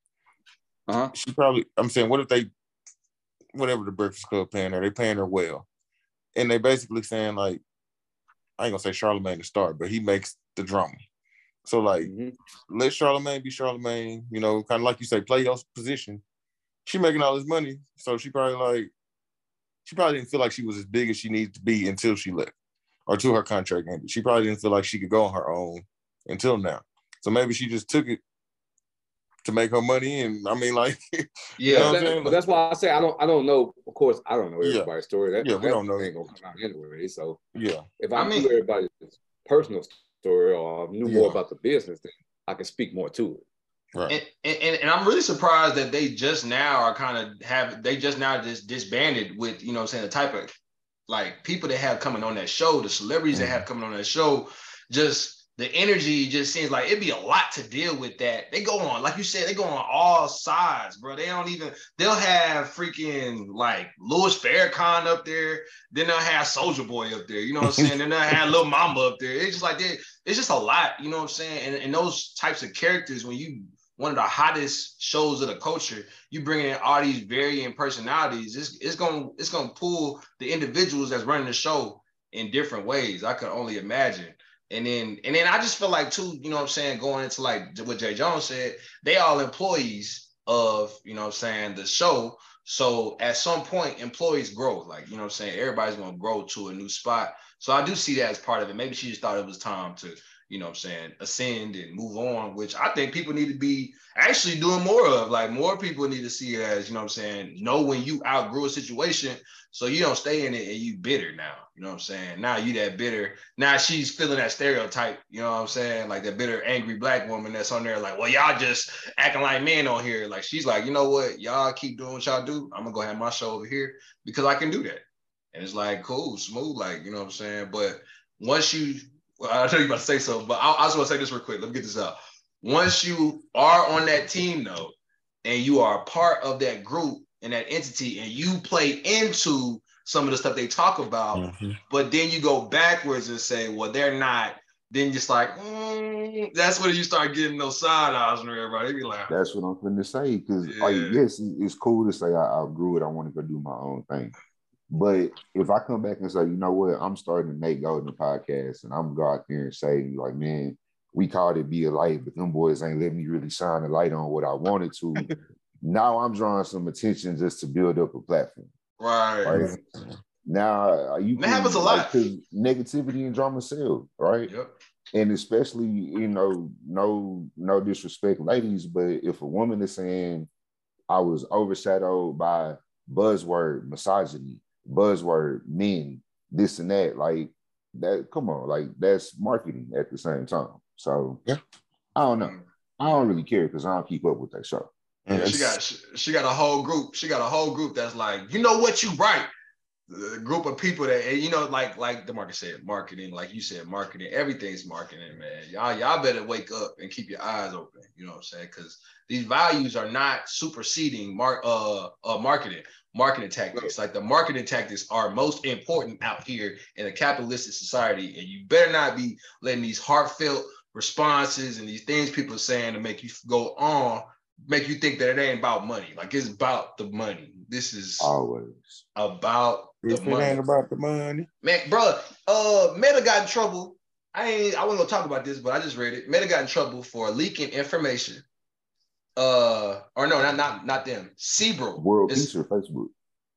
S1: Uh-huh.
S3: She probably. I'm saying, what if they, whatever the Breakfast Club paying her, they paying her well, and they basically saying like, I ain't gonna say Charlemagne to start, but he makes the drama. So like, mm-hmm. let Charlemagne be Charlemagne. You know, kind of like you say, play your position. She making all this money, so she probably like, she probably didn't feel like she was as big as she needed to be until she left, or to her contract ended. She probably didn't feel like she could go on her own until now. So maybe she just took it to make her money. And I mean, like,
S1: yeah, you know that, but that's why I say I don't. I don't know. Of course, I don't know everybody's yeah. story. That,
S3: yeah, we
S1: that
S3: don't know.
S1: Ain't gonna come out anyway. So
S3: yeah,
S1: if I, I mean, knew everybody's personal story or knew yeah. more about the business, then I can speak more to it.
S2: Right. And, and, and I'm really surprised that they just now are kind of have they just now just disbanded with you know saying the type of like people that have coming on that show, the celebrities mm-hmm. that have coming on that show, just the energy just seems like it'd be a lot to deal with that. They go on, like you said, they go on all sides, bro. They don't even, they'll have freaking like Louis Farrakhan up there, then they'll have Soulja Boy up there, you know what I'm saying? then they'll have Lil Mamba up there. It's just like they, it's just a lot, you know what I'm saying? And, and those types of characters, when you one of the hottest shows of the culture, you bring in all these varying personalities, it's, it's gonna it's gonna pull the individuals that's running the show in different ways. I could only imagine. And then and then I just feel like too, you know what I'm saying, going into like what Jay Jones said, they all employees of, you know what I'm saying, the show. So at some point, employees grow. Like, you know what I'm saying? Everybody's gonna grow to a new spot. So I do see that as part of it. Maybe she just thought it was time to, you know what I'm saying, ascend and move on, which I think people need to be actually doing more of. Like more people need to see it as, you know what I'm saying, know when you outgrew a situation so you don't stay in it and you bitter now. You know what I'm saying? Now you that bitter. Now she's feeling that stereotype, you know what I'm saying? Like that bitter, angry black woman that's on there, like, well, y'all just acting like men on here. Like she's like, you know what? Y'all keep doing what y'all do. I'm gonna go have my show over here because I can do that. And it's like, cool, smooth, like, you know what I'm saying? But once you well, I'll tell you about to say so, but I, I just want to say this real quick. Let me get this out. Once you are on that team though, and you are a part of that group and that entity, and you play into some of the stuff they talk about,
S3: Mhm.
S2: but then you go backwards and say, well, they're not. Then just like mm, that's when you start getting those side eyes from everybody. They be like,
S4: That's what I'm going to say. Because like, yes, it's cool to say I outgrew it. I want to go do my own thing. But if I come back and say, you know what, I'm starting the Nate Golden podcast, and I'm go out there and say, like, man, we called it be a light, but them boys ain't let me really shine the light on what I wanted to. now I'm drawing some attention just to build up a platform.
S2: right.
S4: Right. Now uh, you
S2: That happens a lot.
S4: because negativity and drama sell, right?
S2: Yep.
S4: and especially you know no no disrespect ladies but if a woman is saying i was overshadowed by buzzword misogyny buzzword men this and that like that come on like that's marketing at the same time so
S3: Yeah.
S4: i don't know i don't really care because i don't keep up with that show
S3: And
S2: She got she, she got a whole group. She got a whole group that's like, you know what, you right. The group of people that and you know, like like the market said, marketing, like you said, marketing. Everything's marketing, man. Y'all y'all better wake up and keep your eyes open. You know what I'm saying? Because these values are not superseding mark uh, uh marketing marketing tactics. Like the marketing tactics are most important out here in a capitalistic society, and you better not be letting these heartfelt responses and these things people are saying to make you go on make you think that it ain't about money. Like it's about the money. This is
S4: always
S2: about the
S3: if it
S2: money.
S3: ain't about the money,
S2: Man, bro, uh, Meta got in trouble. I ain't. I wasn't gonna talk about this, but I just read it. Meta got in trouble for leaking information. Uh, or no, not not not them. Sebro.
S4: world
S2: It's-
S4: peace or facebook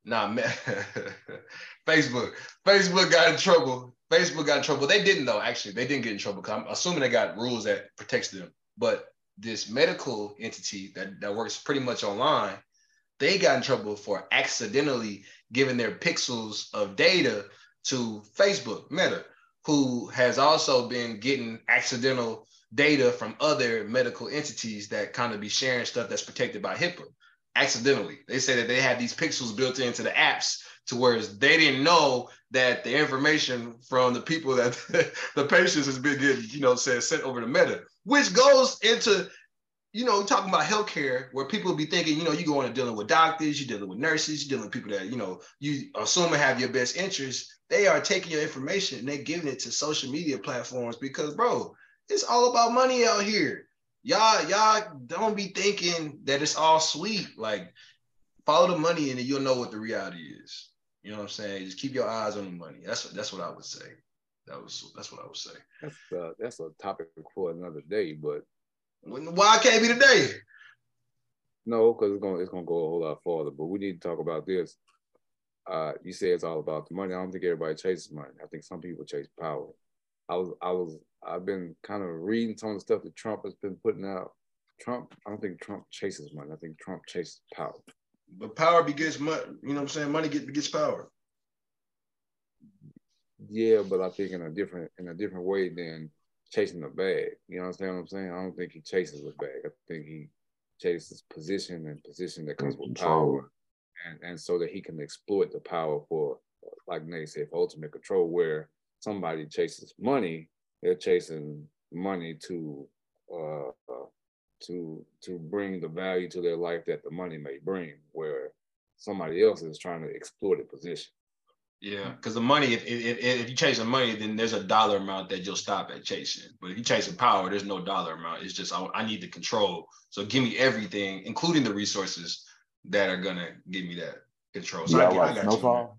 S2: Nah, man. Facebook. Facebook got in trouble. Facebook got in trouble. They didn't though. Actually, they didn't get in trouble. Cause I'm assuming they got rules that protects them. But this medical entity that, that works pretty much online, they got in trouble for accidentally giving their pixels of data to Facebook, Meta, who has also been getting accidental data from other medical entities that kind of be sharing stuff that's protected by HIPAA accidentally. They say that they have these pixels built into the apps to whereas they didn't know that the information from the people that the patients has been getting, you know, said sent over to Meta, which goes into, you know, talking about healthcare where people be thinking, you know, you go on and dealing with doctors, you're dealing with nurses, you're dealing with people that, you know, you assume have your best interests. They are taking your information and they're giving it to social media platforms because, bro, it's all about money out here y'all y'all don't be thinking that it's all sweet. Like follow the money and then you'll know what the reality is. You know what I'm saying? Just keep your eyes on the money. That's that's what I would say. That was that's what I would say.
S1: That's uh, that's a topic for another day, but
S2: Why can't be today?
S1: no, because it's gonna it's gonna go a whole lot farther. But we need to talk about this. Uh, you say it's all about the money. I don't think everybody chases money. I think some people chase power. I was I was I've been kind of reading some of the stuff that Trump has been putting out. Trump, I don't think Trump chases money. I think Trump chases power.
S2: But power begets money. You know what I'm saying? Money get, begets power.
S1: Yeah, but I think in a different in a different way than chasing the bag. You understand what I'm saying? I don't think he chases the bag. I think he chases position and position that comes with power, and and so that he can exploit the power for, like Nate said, for ultimate control. Where somebody chases money, they're chasing money to uh, uh to to bring the value to their life that the money may bring. Where somebody else is trying to exploit a position.
S2: Yeah, because the money, if, if, if you chase the money, then there's a dollar amount that you'll stop at chasing. But if you chasing power, there's no dollar amount. It's just I, I need the control. So give me everything, including the resources that are gonna give me that control. So
S4: yeah,
S2: I,
S4: I
S2: get- I
S4: like
S2: got you.
S4: Snowfall.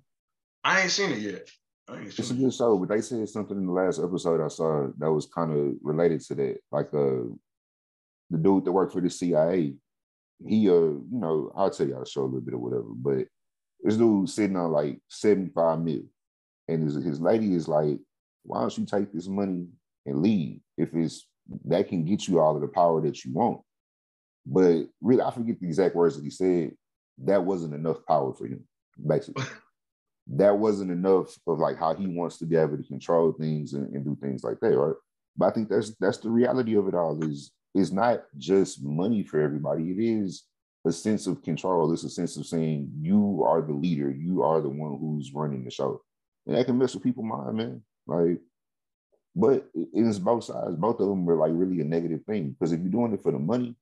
S2: I ain't seen it yet. I ain't
S4: It's a good show, but they said something in the last episode I saw that was kind of related to that. Like uh the dude that worked for the CIA, he uh, you know, I'll tell you I'll show a little bit or whatever, but this dude sitting on like 75 mil. And his, his lady is like, why don't you take this money and leave? If it's that can get you all of the power that you want. But really, I forget the exact words that he said. That wasn't enough power for him, basically that wasn't enough of like how he wants to be able to control things and, and do things like that, right? But I think that's that's the reality of it all is it's not just money for everybody. It is a sense of control. It's a sense of saying you are the leader, you are the one who's running the show. And that can mess with people's mind, man. Like But it's both sides. Both of them are like really a negative thing because if you're doing it for the money,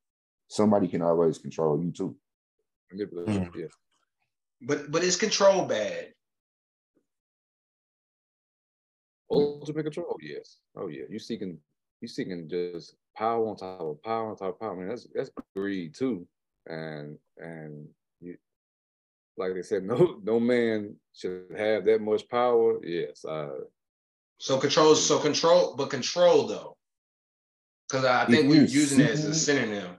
S4: somebody can always control you too.
S1: Mm. Yeah.
S2: But but is control bad?
S1: Ultimate control, yes. Oh yeah. You seeking you seeking just power on top of power on top of power. I mean, that's that's greed too. And and you like they said, no no man should have that much power. Yes. Uh,
S2: so control so control, but control though. Because I think we're using it as a synonym.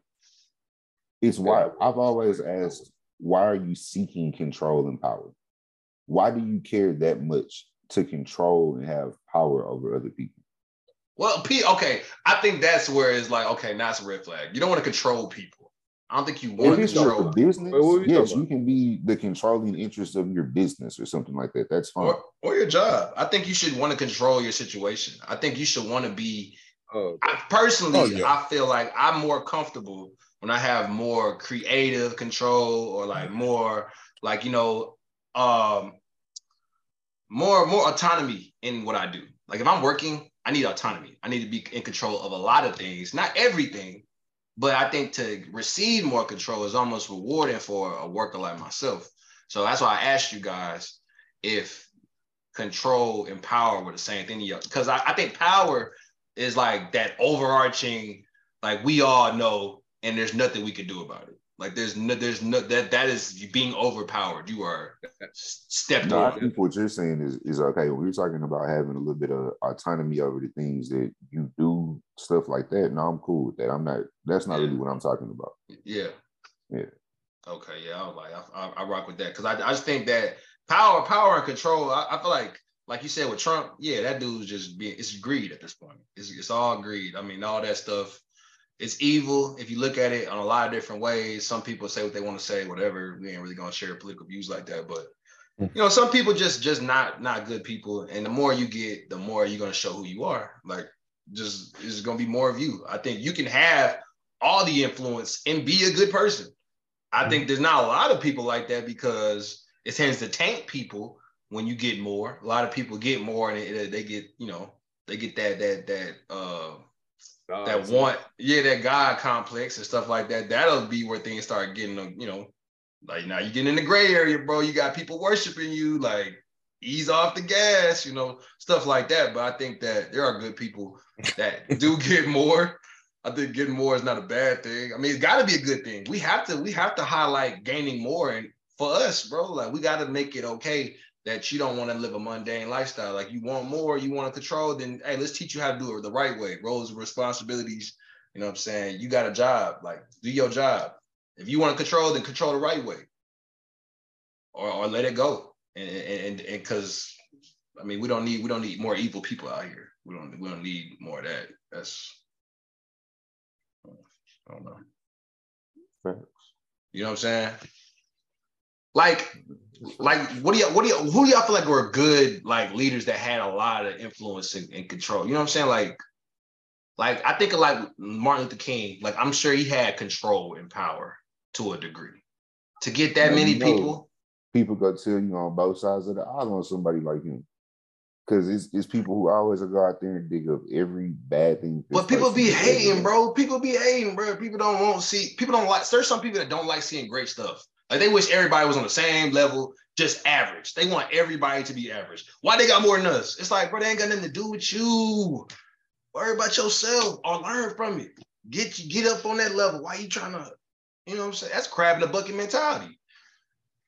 S4: It's why I've always asked, why are you seeking control and power? Why do you care that much to control and have power over other people?
S2: Well, P, okay, I think that's where it's like, okay, now it's a red flag. You don't want to control people. I don't think you want to control
S4: business. Wait, yes, you can be the controlling interest of your business or something like that. That's fine.
S2: Or, or your job. I think you should want to control your situation. I think you should want to be. Oh, I, personally, oh, yeah. I feel like I'm more comfortable when I have more creative control or like more like you know um more more autonomy in what I do. Like if I'm working, I need autonomy. I need to be in control of a lot of things, not everything, but I think to receive more control is almost rewarding for a worker like myself. So that's why I asked you guys if control and power were the same thing. Because I, I think power is like that overarching, like we all know, and there's nothing we can do about it. Like there's no, there's no that that is being overpowered. You are stepped no, over.
S4: I think what you're saying is is okay. When we're talking about having a little bit of autonomy over the things that you do, stuff like that. No, I'm cool with that. I'm not. That's not yeah. really what I'm talking about.
S2: Yeah.
S4: Yeah.
S2: Okay. Yeah. I was like, I, I, I rock with that because I, I just think that power, power and control. I, I feel like like you said with Trump, yeah, that dude's just being it's greed at this point. It's, it's all greed. I mean, all that stuff it's evil if you look at it on a lot of different ways. Some people say what they want to say, whatever. We ain't really gonna share political views like that, but hmm. you know, some people just just not not good people. And the more you get, the more you're gonna show who you are. Like just is gonna be more of you. I think you can have all the influence and be a good person. I think there's not a lot of people like that because it tends to tank people when you get more. A lot of people get more and they, they get, you know, they get that that that uh God, that want, yeah, that God complex and stuff like that. That'll be where things start getting, uh, you know, like now you get in the gray area, bro. You got people worshiping you, like ease off the gas, you know, stuff like that. But I think that there are good people that do get more. I think getting more is not a bad thing. I mean, it's got to be a good thing. We have to, we have to highlight gaining more, and for us, bro, like we got to make it okay that you don't want to live a mundane lifestyle. Like you want more, you want to control, then hey, let's teach you how to do it the right way. Roles and responsibilities. You know what I'm saying? You got a job, like do your job. If you want to control, then control the right way. Or, or let it go. And and and because I mean we don't need we don't need more evil people out here. We don't we don't need more of that. That's I don't know. Thanks. You know what I'm saying? Like like what do you what do you who do y'all feel like were good like leaders that had a lot of influence and, and, control? You know what I'm saying? Like, like I think of like Martin Luther King. Like I'm sure he had control and power to a degree. To get that many people,
S4: people go tell you on both sides of the aisle on somebody like him. Cause it's, it's people who always go out there and dig up every bad thing.
S2: But people be hating, bro. People be hating, bro. People don't want to see. People don't like. There's some people that don't like seeing great stuff. Like they wish everybody was on the same level, just average. They want everybody to be average. Why they got more than us? It's like, bro, they ain't got nothing to do with you. Worry about yourself or learn from it. Get you get up on that level. Why you trying to, you know what I'm saying? That's crab in the bucket mentality.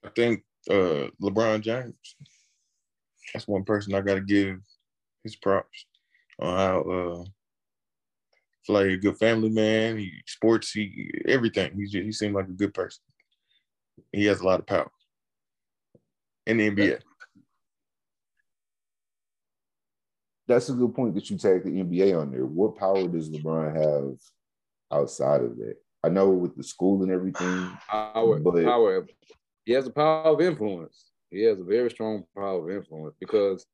S3: I think uh LeBron James. That's one person I gotta give his props on how uh like a good family man. He sports, he everything. He he seemed like a good person. He has a lot of power in the NBA.
S4: That's a good point that you take the NBA on there. What power does LeBron have outside of that? I know with the school and everything.
S1: Power, but power. He has a power of influence. He has a very strong power of influence because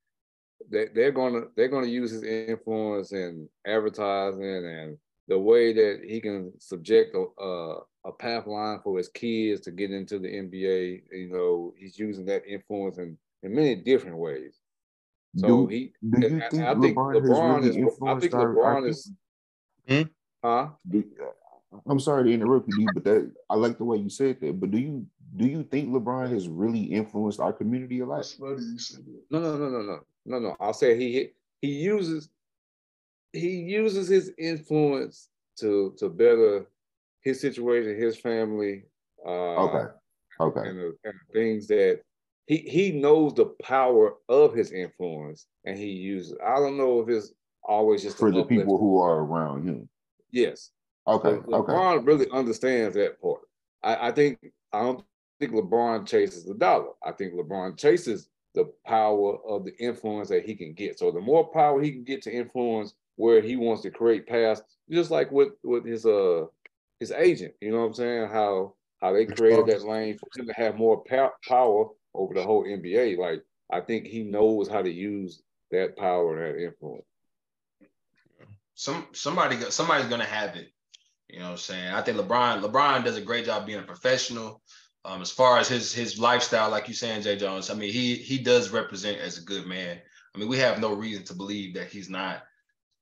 S1: they, they're gonna they're gonna use his influence in advertising and the way that he can subject a, a path line for his kids to get into the NBA. You know, he's using that influence in, in many different ways. So
S4: do,
S1: he,
S4: do you
S1: and
S4: think
S1: I think
S4: LeBron,
S1: LeBron
S4: really
S1: is. I think
S4: our, our
S1: LeBron is.
S3: Hmm?
S1: Huh?
S4: do- I'm sorry to interrupt you, but that I like the way you said that. But do you do you think LeBron has really influenced our community a lot?
S2: That's funny you said that.
S1: No, no, no, no, no, no, no. I'll say he he uses he uses his influence to to better his situation, his family, uh,
S4: Okay, okay.
S1: and, the, and the things that he he knows the power of his influence, and he uses. I don't know if it's always just
S4: For the people who are around him.
S1: Yes,
S4: Okay,
S1: Le-
S4: okay.
S1: LeBron really understands that part. I, I think I don't think LeBron chases the dollar. I think LeBron chases the power of the influence that he can get. So the more power he can get to influence where he wants to create paths, just like with with his uh his agent, you know what I'm saying? How how they created that lane for him to have more pow- power over the whole NBA. Like I think he knows how to use that power and that influence.
S2: some somebody somebody's gonna have it. You know what I'm saying? I think LeBron LeBron does a great job being a professional. Um, as far as his his lifestyle, like you saying, Jay Jones, I mean, he he does represent as a good man. I mean, we have no reason to believe that he's not,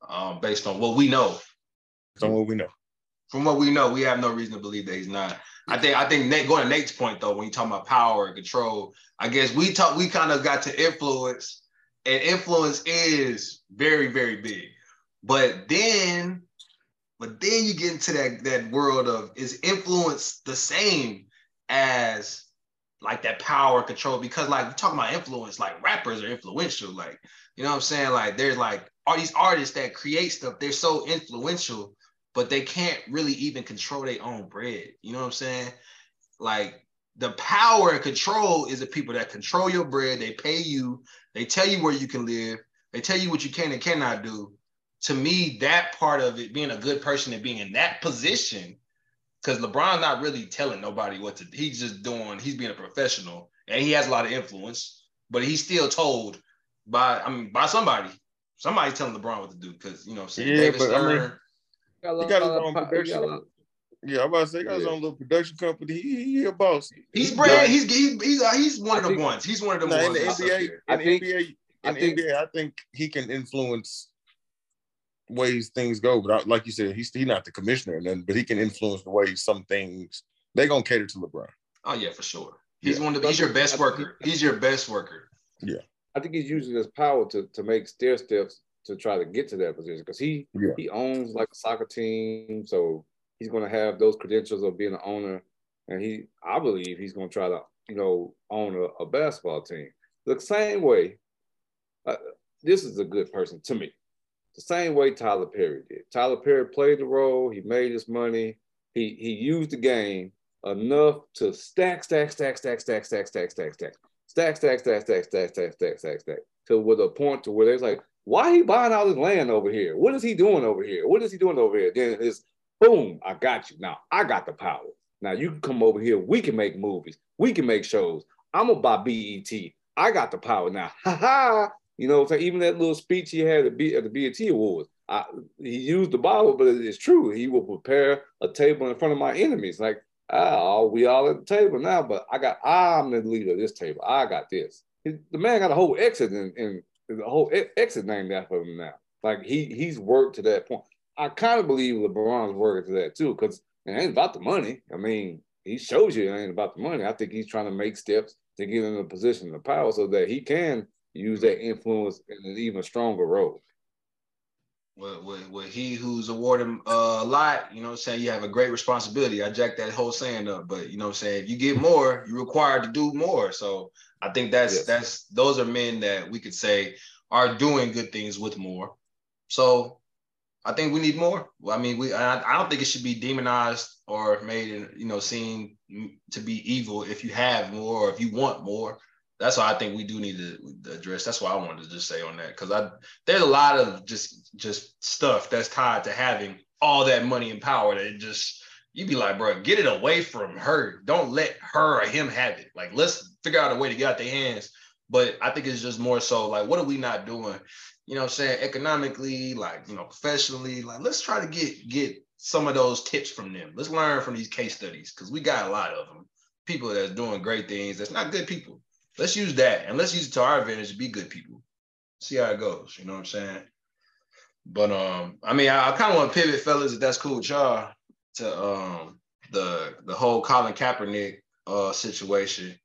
S2: um, based on what we know.
S3: From what we know.
S2: From what we know, we have no reason to believe that he's not. I think I think Nate going to Nate's point though, when you talk about power and control, I guess we talk we kind of got to influence, and influence is very very big. But then, but then you get into that that world of is influence the same as like that power control because like we're talking about influence like rappers are influential like you know what i'm saying like there's like all these artists that create stuff they're so influential but they can't really even control their own bread. You know what i'm saying? Like the power and control is the people that control your bread. They pay you. They tell you where you can live. They tell you what you can and cannot do. To me that part of it being a good person and being in that position because LeBron's not really telling nobody what to he's just doing, he's being a professional and he has a lot of influence, but he's still told by I mean by somebody. Somebody's telling LeBron what to do because you know what I'm saying
S3: Yeah,
S2: David
S3: but I mean-
S1: Got
S3: He got his own production.
S1: got
S3: Yeah, I'm about to say he got his own little production company. He, he a boss.
S2: he's brand, he's he's he's, uh, he's one
S1: I
S2: of the
S1: think-
S2: ones. He's one of the
S3: No, in
S2: ones.
S3: the NBA,
S2: there.
S1: I
S3: in
S1: think-
S3: NBA, in
S1: I think-
S3: NBA, I think he can influence ways things go. But I, like you said, he's he's not the commissioner, and but he can influence the way some things they're gonna cater to LeBron.
S2: Oh yeah, for sure. He's
S3: Yeah.
S2: one of the, he's your best worker. He's your best worker.
S1: I think he's using his power to to make stair steps to try to get to that position because he
S3: Yeah.
S1: he owns like a soccer team, so he's going to have those credentials of being an owner, and he I believe he's going to try to you know own a, a basketball team the same way. Uh, this is a good person to me. The same way Tyler Perry did. Tyler Perry played the role. He made his money. He he used the game enough to stack, stack, stack, stack, stack, stack, stack, stack, stack, stack, stack, stack, stack, stack, stack, stack, stack, stack, to with a point to where they're like, why he buying all this land over here? What is he doing over here? What is he doing over here? Then it's boom, I got you. Now I got the power. Now you can come over here. We can make movies. We can make shows. I'm gonna buy BET. I got the power now. Ha ha. You know, so even that little speech he had at, B, at the BET Awards, I, he used the Bible, but it's true. He will prepare a table in front of my enemies. Like, ah, we all at the table now, but I got, I'm the leader of this table. I got this. The man got a whole exit and, the whole exit named after him now. Like he he's worked to that point. I kind of believe LeBron's working to that too, because it ain't about the money. I mean, he shows you it ain't about the money. I think he's trying to make steps to get in a position of power so that he can use that influence in an even stronger role.
S2: With, with, with he who's awarded uh, a lot, you know what I'm saying, you have a great responsibility. I jacked that whole saying up, but you know what I'm saying, if you get more, you're required to do more. So I think that's
S1: Yes.
S2: that's those are men that we could say are doing good things with more. So I think we need more. Well, I mean, we I, I don't think it should be demonized or made you know, seen to be evil if you have more or if you want more. That's why I think we do need to address. That's why I wanted to just say on that because I there's a lot of just just stuff that's tied to having all that money and power that it just you'd be like, bro, get it away from her. Don't let her or him have it. Like, let's figure out a way to get out their hands. But I think it's just more so like, what are we not doing? You know I'm saying? Economically, like, you know, professionally, like let's try to get get some of those tips from them. Let's learn from these case studies because we got a lot of them. People that's doing great things, that's not good people. Let's use that and let's use it to our advantage to be good people. see how it goes. You know what I'm saying? But um, I mean, I, I kind of want to pivot, fellas, if that's cool with y'all, to um the the whole Colin Kaepernick uh situation.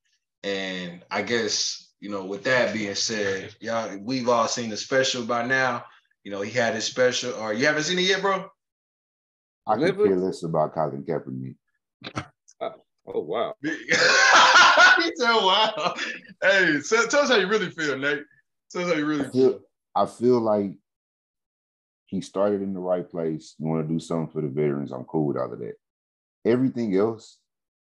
S2: And I guess, you know, with that being said, y'all, we've all seen the special by now. You know, he had his special, or you haven't seen it yet, bro?
S4: I could
S1: Liver?
S4: care less about Colin Kaepernick.
S1: Oh wow.
S2: he said, wow. Hey, so, tell us how you really feel, Nate. Tell us how you really
S4: I feel,
S2: feel.
S4: I feel like he started in the right place. You want to do something for the veterans. I'm cool with all of that. Everything else,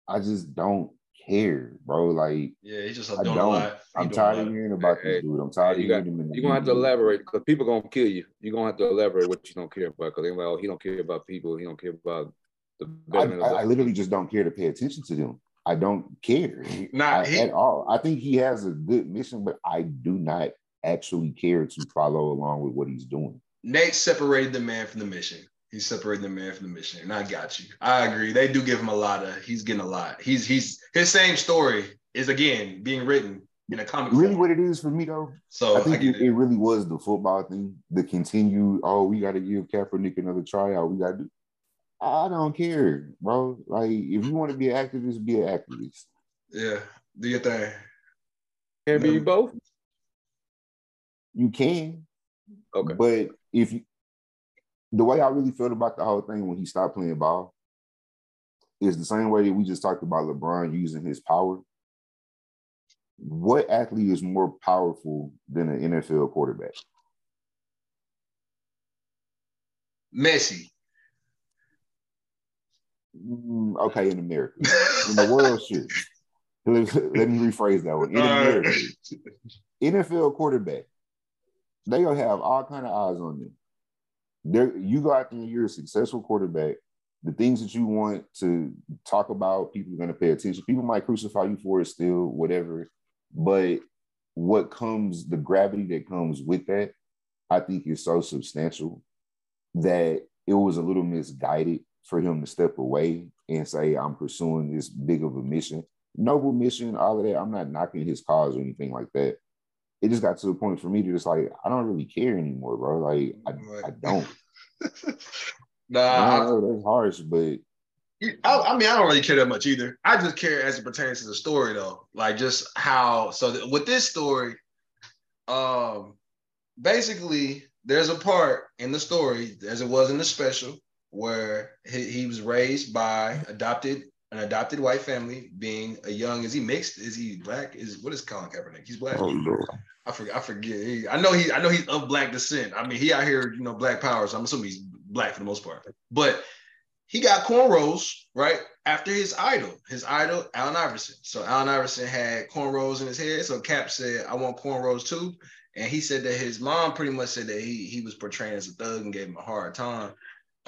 S4: I just don't care, bro. Like
S2: Yeah, he's just
S4: I
S2: doing a
S4: don't. I'm tired of hearing about
S1: Hey,
S4: this dude. I'm tired
S1: you
S4: of
S1: got-
S4: hearing him in
S1: You're gonna have to
S4: media.
S1: elaborate because people gonna kill you. You're gonna have to elaborate what you don't care about. Because they're like, oh, he don't care about people. He don't care about the
S4: I, I, I literally just don't care to pay attention to them. I don't care
S2: Nah,
S4: I- at all. I think he has a good mission, but I do not actually care to follow along with what he's doing.
S2: Nate separated the man from the mission. He separated the man from the mission, and I got you. I agree. They do give him a lot of. He's getting a lot. He's he's his same story is again being written in a comic.
S4: Really,
S2: form.
S4: what it is for me though,
S2: So
S4: I
S2: I,
S4: think
S2: get
S4: it, it really was the football thing, the continued. Oh, we got to give Kaepernick another tryout. We got to do. I don't care, bro. Like, if you want to be an activist, be an activist.
S2: Yeah, do your thing.
S1: Can be both.
S4: You can,
S1: Okay.
S4: but if you, the way I really felt about the whole thing when he stopped playing ball is the same way that we just talked about LeBron using his power. What athlete is more powerful than an NFL quarterback?
S2: Messi.
S4: Mm, okay, in America. In the world, sure. Let, let me rephrase that one. In. America, NFL quarterback, they gonna have all kind of eyes on them. There, you go out there you're a successful quarterback. The things that you want to talk about, people are gonna pay attention. People might crucify you for it still, whatever. But what comes, the gravity that comes with that, I think is so substantial that it was a little misguided for him to step away and say, I'm pursuing this big of a mission. Noble mission, all of that. I'm not knocking his cause or anything like that. It just got to the point for me to just like, I don't really care anymore, bro. Like, I, I don't.
S2: nah,
S4: I
S2: I,
S4: know that's harsh, but
S2: I, I mean, I don't really care that much either. I just care as it pertains to the story, though. Like just how. So th- with this story, um, basically, there's a part in the story, as it was in the special, where he, he was raised by adopted an adopted white family, being a young. Is he mixed? Is he black? Is what is Colin Kaepernick? He's black.
S3: Oh Lord.
S2: I forget. I forget. He- I know he. I know he's of black descent. I mean, he out here, you know, black power. So I'm assuming he's black for the most part. But he got cornrows right after his idol. His idol, Allen Iverson. So Allen Iverson had cornrows in his head. So Cap said, "I want cornrows too." And he said that his mom pretty much said that he he was portraying as a thug and gave him a hard time,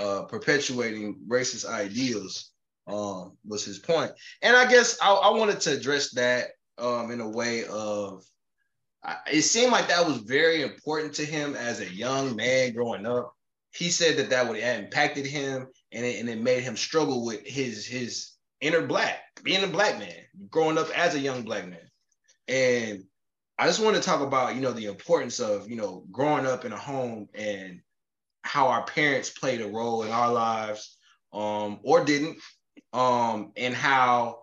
S2: uh, perpetuating racist ideals. Um, was his point. And I guess I, I wanted to address that um in a way of I- it seemed like that was very important to him as a young man growing up. He said that that would have impacted him and it, and it made him struggle with his his inner black, being a black man, growing up as a young black man. And I just want to talk about, you know, the importance of, you know, growing up in a home and how our parents played a role in our lives um or didn't um and how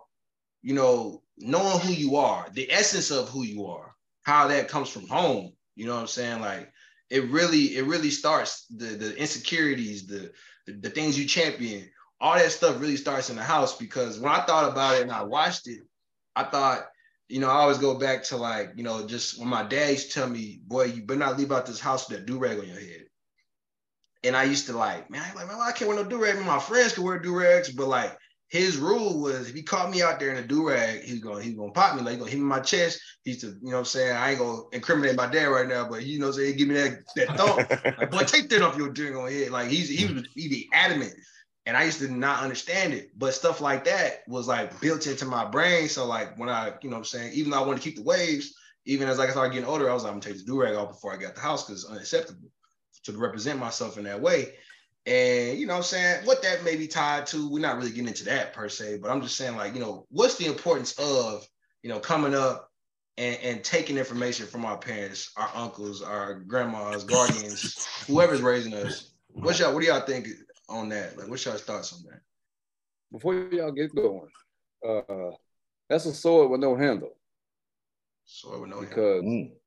S2: you know knowing who you are the essence of who you are how that comes from home you know what i'm saying? Like it really it really starts the the insecurities the the, the things you champion all that stuff really starts in the house because when i thought about it and i watched it i thought you know i always go back to like you know just when my dad used to tell me boy you better not leave out this house with that do-rag on your head and I used to like, man, I like, man, well, I can't wear no do rag. My friends can wear do rags, but like his rule was if he caught me out there in a do rag, he's gonna he's gonna pop me, like he's gonna hit me in my chest. He's to, you know what I'm saying? I ain't gonna incriminate my dad right now, but you know say give me that that thump. like, boy, take that off your drink on head. Like he's he was he be adamant. And I used to not understand it, but stuff like that was like built into my brain. So like when I, you know what I'm saying, even though I wanted to keep the waves, even as like I started getting older, I was like, I'm gonna take the do-rag off before I got the house because it's unacceptable to represent myself in that way. And you know what I'm saying, what that may be tied to, we're not really getting into that per se, but I'm just saying, like, you know, what's the importance of, you know, coming up and, and taking information from our parents, our uncles, our grandmas, guardians, whoever's raising us. What's y'all? What do y'all think on that? Like, what's y'all's thoughts on that?
S1: Before y'all get going, uh, that's a sword with no handle.
S2: Sword with no
S1: because
S2: handle.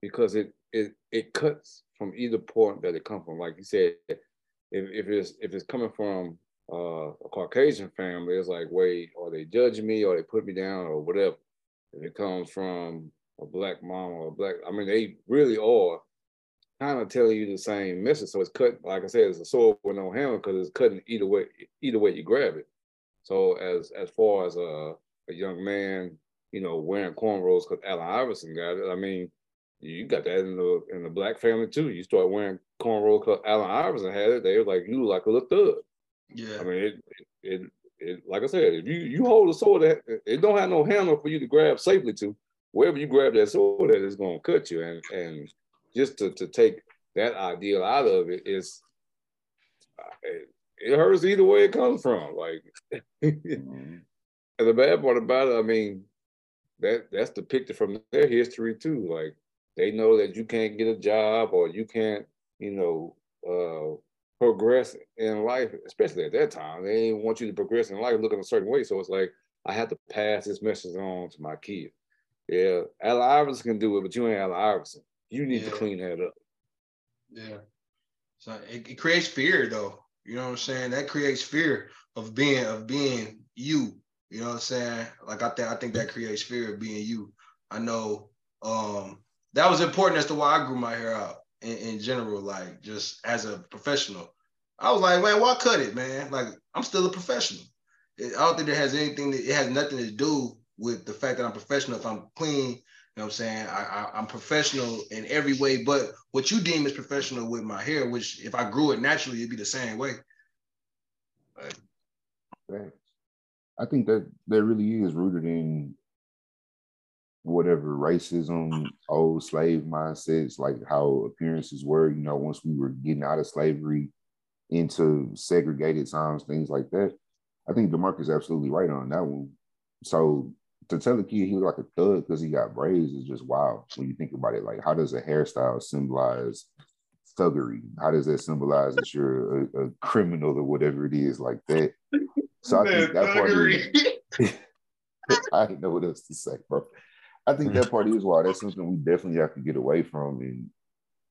S1: Because it it it cuts from either point that it comes from. Like you said, if, if it's if it's coming from uh, a Caucasian family, it's like, wait, or they judge me, or they put me down, or whatever. If it comes from a black mom or a black, I mean, they really are kind of telling you the same message. So it's cut, like I said, it's a sword with no handle because it's cutting either way, either way you grab it. So as as far as a, a young man, you know, wearing cornrows because Allen Iverson got it. I mean, you got that in the in the black family too. You start wearing cornrows because Allen Iverson had it. They were like, you look like a little thug.
S2: Yeah.
S1: I mean, it, it, it, like I said, if you you hold a sword that it don't have no handle for you to grab safely to, wherever you grab that sword, that is going to cut you. And and just to to take that ideal out of it is, it, it hurts either way it comes from. Like,
S4: Mhm.
S1: and the bad part about it, I mean, that that's depicted from their history too. Like, they know that you can't get a job or you can't, you know, uh, progress in life, especially at that time. They didn't want you to progress in life looking a certain way. So it's like, I have to pass this message on to my kid. Yeah, Allen Iverson can do it, but you ain't Allen Iverson. You need to clean that up.
S2: Yeah. So it, it creates fear though. You know what I'm saying? That creates fear of being of being you. You know what I'm saying? Like I think I think that creates fear of being you. I know um that was important as to why I grew my hair out in, in general, like just as a professional. I was like, man, why cut it, man? Like I'm still a professional. It- I don't think it has anything that it has nothing to do with the fact that I'm professional. If I'm clean, you know what I'm saying? I, I, I'm professional in every way, but what you deem as professional with my hair, which if I grew it naturally, it'd be the same way.
S4: I think that that really is rooted in whatever racism, old slave mindsets, like how appearances were, you know, once we were getting out of slavery into segregated times, things like that. I think DeMarcus is absolutely right on that one. So to tell a kid he was like a thug because he got braids is just wild when you think about it. Like, how does a hairstyle symbolize thuggery? How does that symbolize that you're a, a criminal or whatever it is like that? So I think that part is, I didn't know what else to say, bro. I think mm-hmm. that part is why that's something we definitely have to get away from. And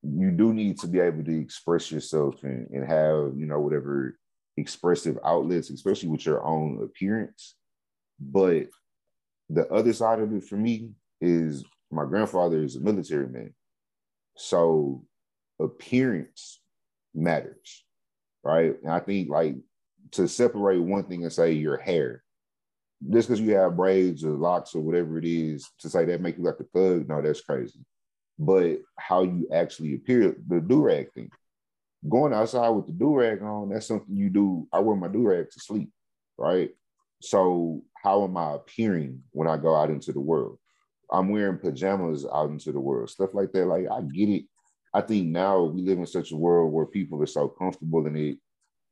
S4: you do need to be able to express yourself and, and have, you know, whatever expressive outlets, especially with your own appearance. But the other side of it for me is my grandfather is a military man. So appearance matters, right? And I think like to separate one thing and say your hair, just because you have braids or locks or whatever it is, to say that make you like a thug, no, that's crazy. But how you actually appear, the do rag thing, going outside with the do rag on, that's something you do. I wear my do rag to sleep, right? So how am I appearing when I go out into the world? I'm wearing pajamas out into the world, stuff like that. Like I get it. I think now we live in such a world where people are so comfortable and it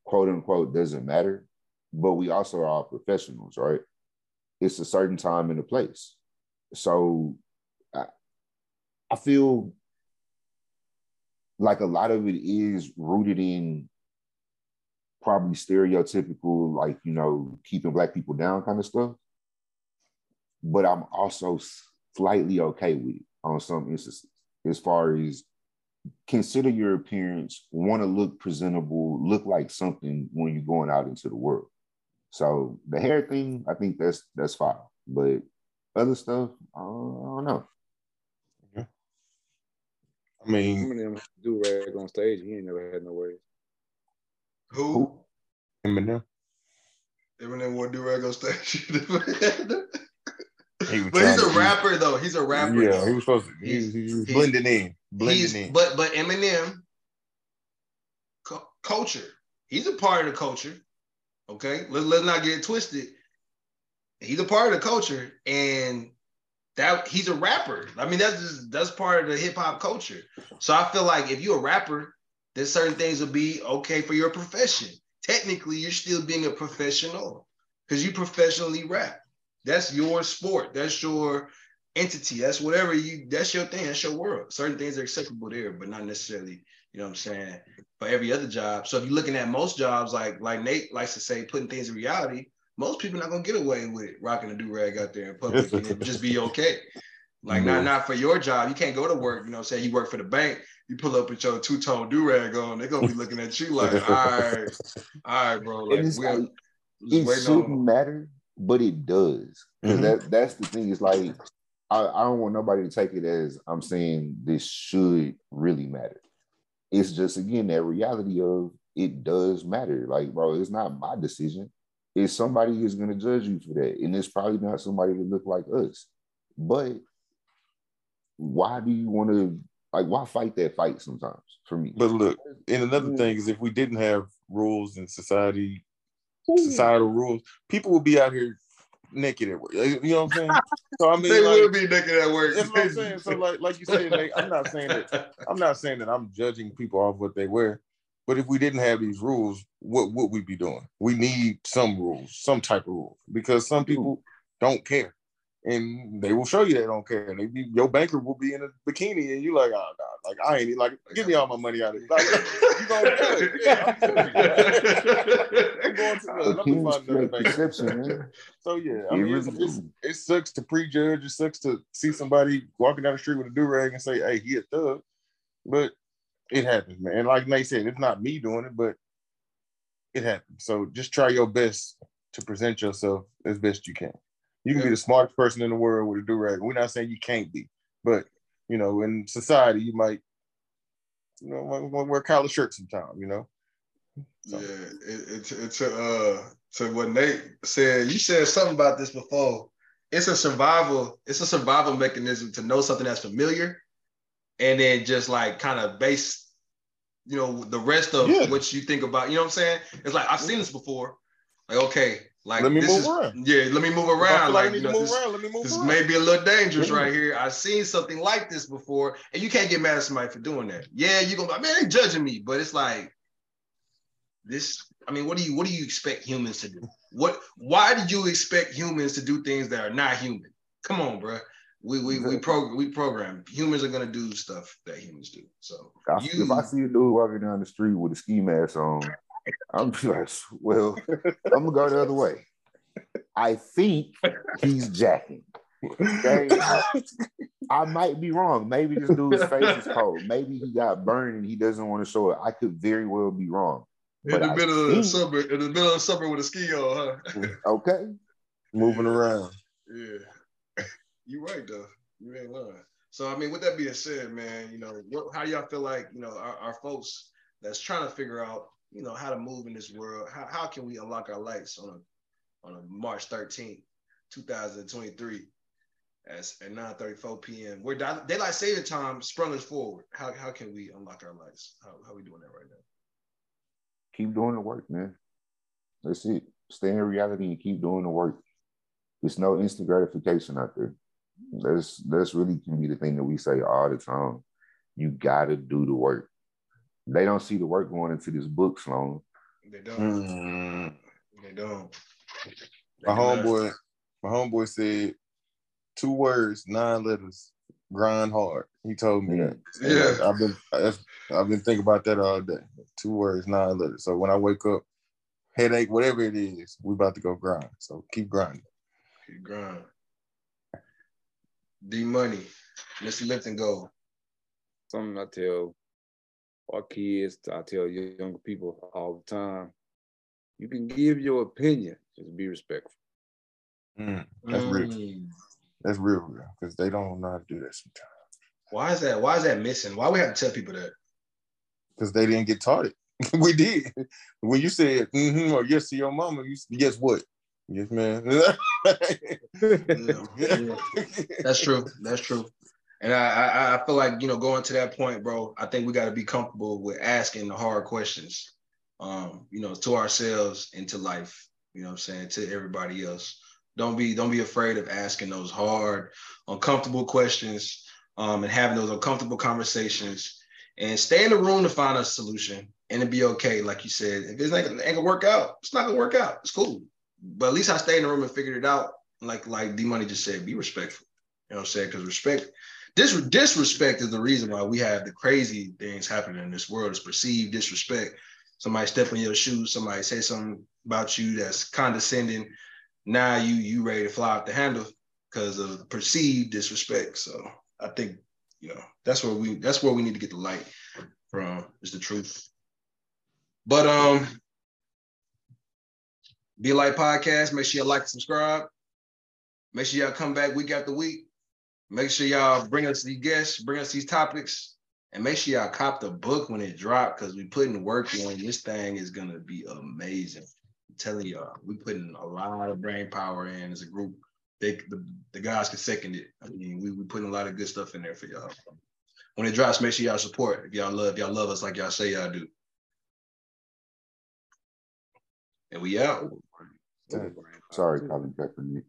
S4: quote unquote doesn't matter, but we also are professionals, right? It's a certain time and a place. So I, I feel like a lot of it is rooted in probably stereotypical, like, you know, keeping black people down kind of stuff. But I'm also slightly okay with it on some instances, as far as consider your appearance, want to look presentable, look like something when you're going out into the world. So the hair thing, I think that's that's fine. But other stuff, I don't, I don't know.
S3: I mean,
S1: Some of them do rag on stage. He ain't never had no worries.
S2: Who?
S4: Who?
S3: Eminem.
S2: Eminem wore do rag on stage.
S3: He
S2: but he's a rapper though. He's a rapper.
S3: Yeah,
S2: though.
S3: he was supposed to. He,
S2: He's-
S3: he was
S2: he's-
S3: blending in, blending
S2: He's
S3: in.
S2: but but Eminem cu- culture. He's a part of the culture. Okay, let's let's not get it twisted. He's a part of the culture, and that he's a rapper. I mean, that's just, that's part of the hip hop culture. So I feel like if you're a rapper, then certain things will be okay for your profession. Technically, you're still being a professional because you professionally rap. That's your sport. That's your entity. That's whatever you. That's your thing. That's your world. Certain things are acceptable there, but not necessarily. You know what I'm saying? For every other job. So if you're looking at most jobs, like like Nate likes to say, putting things in reality, most people are not gonna get away with it, rocking a do rag out there in public and it just be okay. Like not not for your job. You can't go to work. You know, say you work for the bank. You pull up with your two tone do rag on. They're gonna be looking at you like, all right, all right, bro. Like,
S4: it's
S2: we're
S4: like, it shouldn't
S2: on-
S4: matter, but it does.
S3: Mhm.
S4: that that's the thing. It's like I, I don't want nobody to take it as I'm saying this should really matter. It's just again that reality of it does matter. Like, bro, it's not my decision. It's somebody who's gonna judge you for that. And it's probably not somebody that look like us. But why do you want to like why fight that fight sometimes for me?
S3: But look, and another
S4: Mm.
S3: thing is if we didn't have rules in society, societal rules, people would be out here naked at work. You know what I'm saying? So I mean,
S2: they
S3: like,
S2: will be naked at work.
S3: that's what I'm saying. So like, like you said, Nate, I'm not saying that I'm not saying that I'm judging people off what they wear. But if we didn't have these rules, what would we be doing? We need some rules, some type of rules, because some people don't care, and they will show you they don't care. They be, your banker will be in a bikini, and you like, ah, oh god, like I ain't like, give me all my money out of it. Like, you gonna do it? Yeah, I'm I'm going to the, let me find another banker. So yeah, I
S4: It
S3: mean, it's, it's, it sucks to prejudge. It sucks to see somebody walking down the street with a do rag and say, "Hey, he a thug," but it happens, man. And like Nate said, it's not me doing it, but it happens. So just try your best to present yourself as best you can. You can be the smartest person in the world with a do rag. We're not saying you can't be, but you know, in society, you might, you know, wear collar shirt sometime. You know. So-
S2: Yeah, it, it, it, to uh to what Nate said. You said something about this before. It's a survival. It's a survival mechanism to know something that's familiar, and then just like kind of base, you know, the rest of
S3: Yeah.
S2: what you think about. You know what I'm saying? It's like I've seen this before. Like okay, like
S3: Let me
S2: this
S3: move
S2: is,
S3: around.
S2: Yeah, let me move around.
S3: like
S2: Like you know,
S3: move
S2: this,
S3: around. Let me move
S2: this
S3: around.
S2: may be a little dangerous
S4: Yeah.
S2: right here. I've seen something like this before, and you can't get mad at somebody for doing that. Yeah, you're gonna be like, man, they judging me, but it's like this. I mean, what do you what do you expect humans to do? What why do you expect humans to do things that are not human? Come on, bro. We we we pro we program humans are gonna do stuff that humans do. So
S4: I-
S2: you
S4: if I see a dude walking down the street with a ski mask on, I'm just well, I'm gonna go the other way. I think he's jacking. Okay? I might be wrong. Maybe this dude's face is cold. Maybe he got burned and he doesn't want to show it. I could very well be wrong.
S2: in
S4: but
S2: the
S4: I
S2: middle of the summer, in the middle of the summer with a ski on, huh?
S4: Okay.
S3: moving around.
S2: Yeah, You're right though. You ain't lying. So I mean, with that being said, man, you know, what, how y'all feel like you know our, our folks that's trying to figure out you know how to move in this world? How, how can we unlock our lights on a on a March thirteenth, two thousand twenty three, as at nine thirty four p.m. Where di- daylight saving time sprung us forward. How how can we unlock our lights? How how we doing that right now?
S4: Keep doing the work, man. That's it. Stay in reality and keep doing the work. There's no instant gratification out there. That's that's really can be the thing that we say all the time. You gotta do the work. They don't see the work going into this book, Sloan.
S2: They don't.
S3: Mm.
S2: They don't.
S3: My
S2: They not.
S3: homeboy, my homeboy said two words, nine letters, grind hard. He told me that.
S2: Yeah.
S3: like, I've been that's- I've been thinking about that all day. Two words, nine letters. So when I wake up, headache, whatever it is, we about to go grind. So keep grinding.
S2: Keep grinding. D Money, Mr. Lift N' Go.
S1: Something I tell our kids, I tell young people all the time. You can give your opinion, just be respectful.
S3: Mm, That's real.
S2: Mm.
S3: That's real, real. Because they don't know how to do that sometimes.
S2: Why is that? Why is that missing? Why we have to tell people that?
S3: Because they didn't get taught it. we did. When you said mm-hmm or yes to your mama, you said, guess what? Yes, man.
S2: Yeah. That's true. That's true. And I, I feel like you know going to that point, bro. I think we got to be comfortable with asking the hard questions, um, you know, to ourselves and to life. You know, what I'm saying to everybody else. Don't be don't be afraid of asking those hard, uncomfortable questions, um, and having those uncomfortable conversations. And stay in the room to find a solution, and it be okay. Like you said, if it's not ain't gonna work out, it's not gonna work out. It's cool. But at least I stayed in the room and figured it out. Like like D Money just said, be respectful You know what I'm saying? Because respect, this disrespect is the reason why we have the crazy things happening in this world. Is perceived disrespect. Somebody step in your shoes, somebody say something about you that's condescending. Now you you ready to fly off the handle because of perceived disrespect. So I think you know that's where we that's where we need to get the light from is the truth. But um, Be A Light podcast. Make sure you like, subscribe. Make sure y'all come back week after week. Make sure y'all bring us these guests, bring us these topics, and make sure y'all cop the book when it drop because we putting work in. This thing is gonna be amazing. I'm telling y'all, we putting a lot of brain power in as a group. They, the, the guys can second it. I mean, we we putting a lot of good stuff in there for y'all. When it drops, make sure y'all support. If y'all love, y'all love us like y'all say y'all do. And we out.
S4: Sorry, Colin Kaepernick.